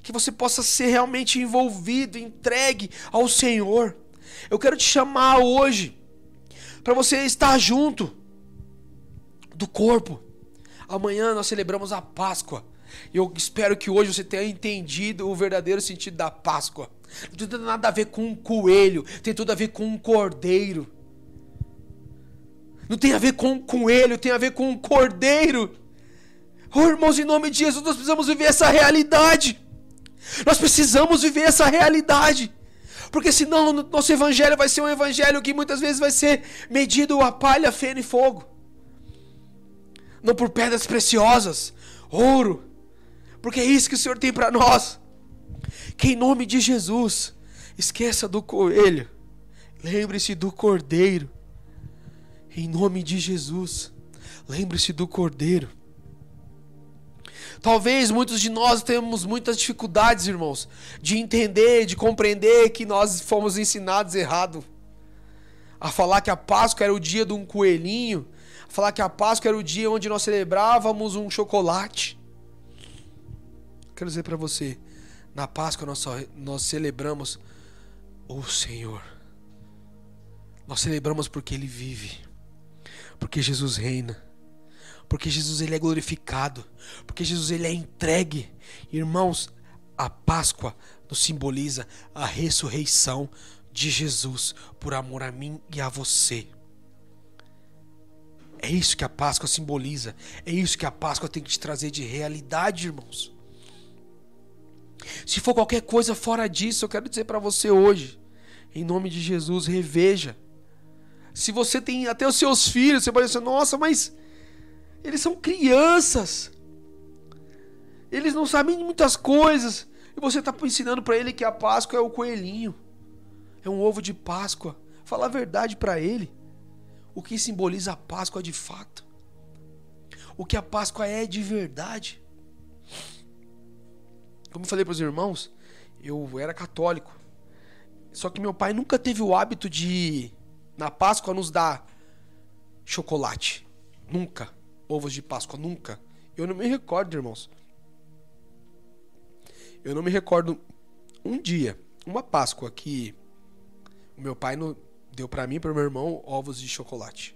Que você possa ser realmente envolvido, entregue ao Senhor. Eu quero te chamar hoje para você estar junto do corpo. Amanhã nós celebramos a Páscoa. Eu espero que hoje você tenha entendido o verdadeiro sentido da Páscoa. Não tem nada a ver com um coelho, tem tudo a ver com um cordeiro. Não tem a ver com um coelho, tem a ver com um cordeiro. Oh, irmãos, em nome de Jesus, nós precisamos viver essa realidade. Nós precisamos viver essa realidade. Porque senão nosso evangelho vai ser um evangelho que muitas vezes vai ser medido a palha, feno e fogo. Não por pedras preciosas, ouro. Porque é isso que o Senhor tem para nós. Que em nome de Jesus, esqueça do coelho. Lembre-se do cordeiro. Em nome de Jesus, lembre-se do cordeiro. Talvez muitos de nós temos muitas dificuldades, irmãos, de entender, de compreender que nós fomos ensinados errado. A falar que a Páscoa era o dia de um coelhinho, a falar que a Páscoa era o dia onde nós celebrávamos um chocolate. Quero dizer para você, Na Páscoa nós, só, nós celebramos o Senhor. Nós celebramos porque Ele vive, porque Jesus reina, porque Jesus ele é glorificado, porque Jesus ele é entregue. Irmãos, a Páscoa nos simboliza a ressurreição de Jesus por amor a mim e a você. É isso que a Páscoa simboliza. É isso que a Páscoa tem que te trazer de realidade, irmãos. Se for qualquer coisa fora disso, eu quero dizer para você hoje, em nome de Jesus, reveja. Se você tem até os seus filhos, você pode dizer, nossa, mas eles são crianças. Eles não sabem muitas coisas. E você está ensinando para ele que a Páscoa é o coelhinho. É um ovo de Páscoa. Fala a verdade para ele. O que simboliza a Páscoa de fato. O que a Páscoa é de verdade. Como eu falei para os irmãos, eu era católico. Só que meu pai nunca teve o hábito de, na Páscoa, nos dar chocolate. Nunca. Ovos de Páscoa, nunca. Eu não me recordo, irmãos. Eu não me recordo um dia, uma Páscoa que o meu pai no, deu para mim e para meu irmão ovos de chocolate.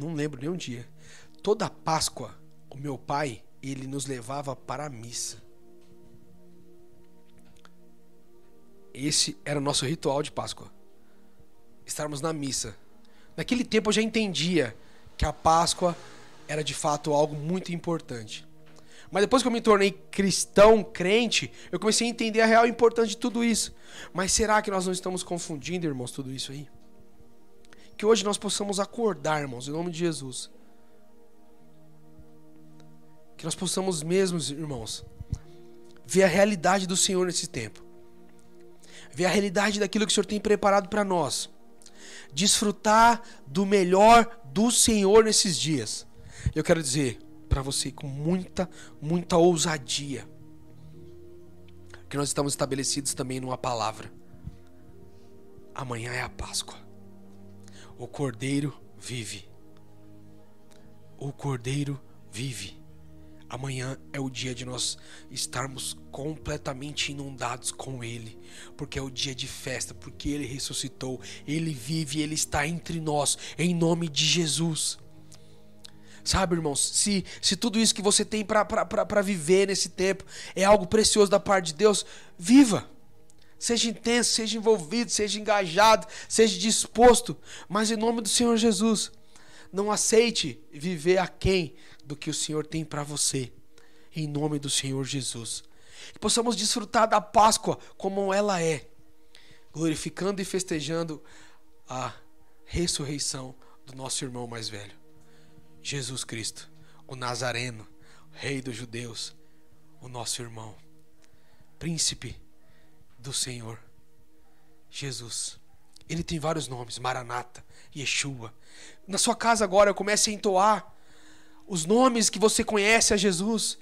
Não lembro nem um dia. Toda Páscoa, o meu pai, ele nos levava para a missa. Esse era o nosso ritual de Páscoa. Estarmos na missa. Naquele tempo eu já entendia que a Páscoa era de fato algo muito importante. Mas depois que eu me tornei cristão, crente, eu comecei a entender a real importância de tudo isso. Mas será que nós não estamos confundindo, irmãos, tudo isso aí? Que hoje nós possamos acordar, irmãos, em nome de Jesus. Que nós possamos mesmo, irmãos, ver a realidade do Senhor nesse tempo. Ver a realidade daquilo que o Senhor tem preparado para nós. Desfrutar do melhor do Senhor nesses dias. Eu quero dizer, para você com muita, muita ousadia. Que nós estamos estabelecidos também numa palavra. Amanhã é a Páscoa. O Cordeiro vive. O Cordeiro vive. Amanhã é o dia de nós estarmos completamente inundados com Ele, porque é o dia de festa, porque Ele ressuscitou, Ele vive, Ele está entre nós, em nome de Jesus. Sabe, irmãos, se, se tudo isso que você tem para viver nesse tempo é algo precioso da parte de Deus, viva. Seja intenso, seja envolvido, seja engajado, seja disposto, mas em nome do Senhor Jesus, não aceite viver aquém do que o Senhor tem para você, em nome do Senhor Jesus. Que possamos desfrutar da Páscoa como ela é, glorificando e festejando a ressurreição do nosso irmão mais velho. Jesus Cristo, o Nazareno, Rei dos Judeus, o nosso irmão, Príncipe do Senhor, Jesus. Ele tem vários nomes: Maranata, Yeshua. Na sua casa agora, comece a entoar os nomes que você conhece a Jesus.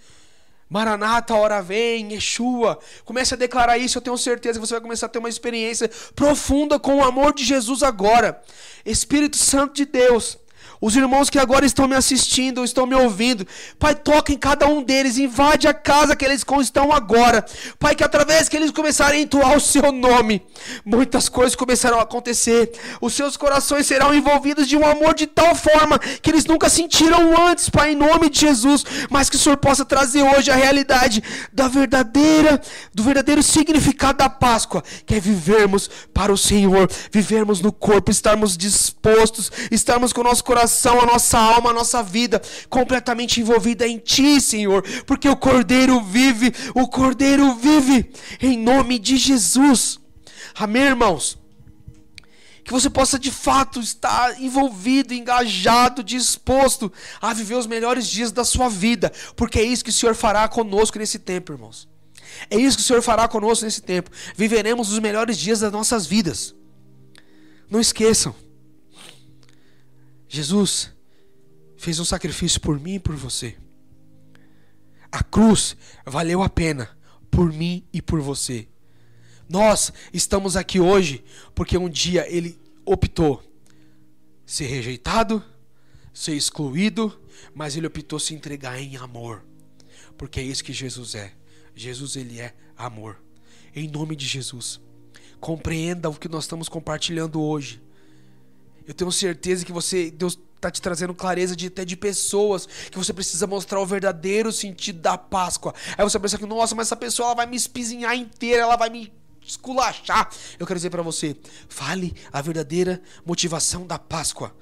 Maranata, hora vem, Yeshua. Comece a declarar isso, eu tenho certeza que você vai começar a ter uma experiência profunda com o amor de Jesus agora. Espírito Santo de Deus, os irmãos que agora estão me assistindo, estão me ouvindo, Pai, toca em cada um deles, invade a casa que eles estão agora. Pai, que através que eles começarem a entoar o seu nome, muitas coisas começarão a acontecer. Os seus corações serão envolvidos de um amor de tal forma que eles nunca sentiram antes, Pai, em nome de Jesus. Mas que o Senhor possa trazer hoje a realidade da verdadeira, do verdadeiro significado da Páscoa, que é vivermos para o Senhor, vivermos no corpo, estarmos dispostos, estarmos com o nosso coração coração, a nossa alma, a nossa vida completamente envolvida em Ti, Senhor, porque o Cordeiro vive, o Cordeiro vive, em nome de Jesus. Amém, irmãos? Que você possa de fato estar envolvido, engajado, disposto a viver os melhores dias da sua vida, porque é isso que o Senhor fará conosco nesse tempo, irmãos. É isso que o Senhor fará conosco nesse tempo. Viveremos os melhores dias das nossas vidas. Não esqueçam. Jesus fez um sacrifício por mim e por você. A cruz valeu a pena por mim e por você. Nós estamos aqui hoje porque um dia ele optou ser rejeitado, ser excluído, mas ele optou se entregar em amor. Porque é isso que Jesus é. Jesus ele é amor. Em nome de Jesus, compreenda o que nós estamos compartilhando hoje. Eu tenho certeza que você, Deus está te trazendo clareza de até de pessoas que você precisa mostrar o verdadeiro sentido da Páscoa. Aí você pensa que, nossa, mas essa pessoa ela vai me espizinhar inteira, ela vai me esculachar. Eu quero dizer para você, fale a verdadeira motivação da Páscoa.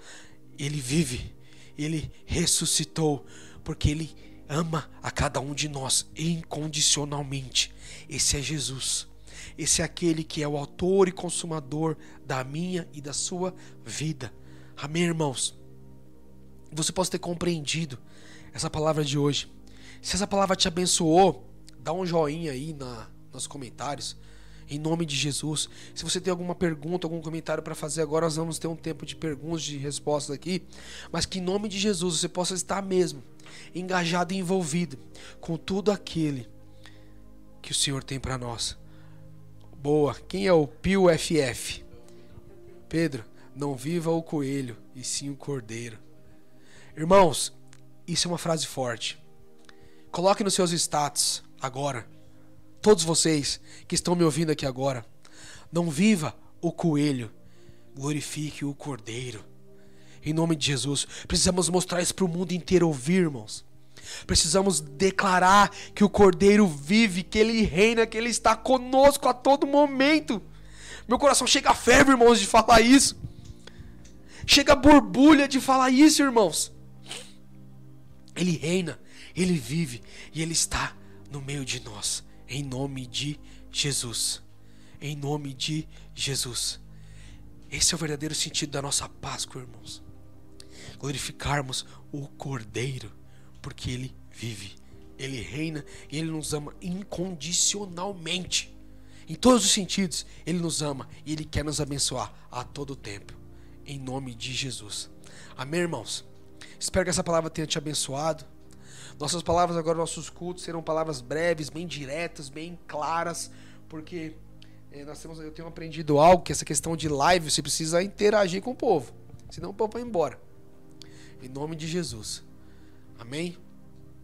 Ele vive, ele ressuscitou, porque ele ama a cada um de nós incondicionalmente. Esse é Jesus. Esse é aquele que é o autor e consumador da minha e da sua vida. Amém, irmãos? Você possa ter compreendido essa palavra de hoje. Se essa palavra te abençoou, dá um joinha aí na, nos comentários. Em nome de Jesus. Se você tem alguma pergunta, algum comentário para fazer agora, nós vamos ter um tempo de perguntas, de respostas aqui. Mas que em nome de Jesus você possa estar mesmo engajado e envolvido com tudo aquele que o Senhor tem para nós. Boa. Quem é o Pio FF? Pedro, não viva o coelho, e sim o cordeiro. Irmãos, isso é uma frase forte. Coloque nos seus status agora. Todos vocês que estão me ouvindo aqui agora. Não viva o coelho, glorifique o cordeiro. Em nome de Jesus, precisamos mostrar isso para o mundo inteiro ouvir, irmãos. Precisamos declarar que o Cordeiro vive, que ele reina, que ele está conosco a todo momento. Meu coração chega a ferve, irmãos, de falar isso. Chega a borbulha de falar isso, irmãos. Ele reina, ele vive e ele está no meio de nós. Em nome de Jesus. Em nome de Jesus. Esse é o verdadeiro sentido da nossa Páscoa, irmãos. Glorificarmos o Cordeiro porque Ele vive, Ele reina e Ele nos ama incondicionalmente. Em todos os sentidos, Ele nos ama e Ele quer nos abençoar a todo tempo. Em nome de Jesus. Amém, irmãos? Espero que essa palavra tenha te abençoado. Nossas palavras agora, nossos cultos serão palavras breves, bem diretas, bem claras, porque é, nós temos, eu tenho aprendido algo que essa questão de live você precisa interagir com o povo, senão o povo vai embora. Em nome de Jesus. Amém?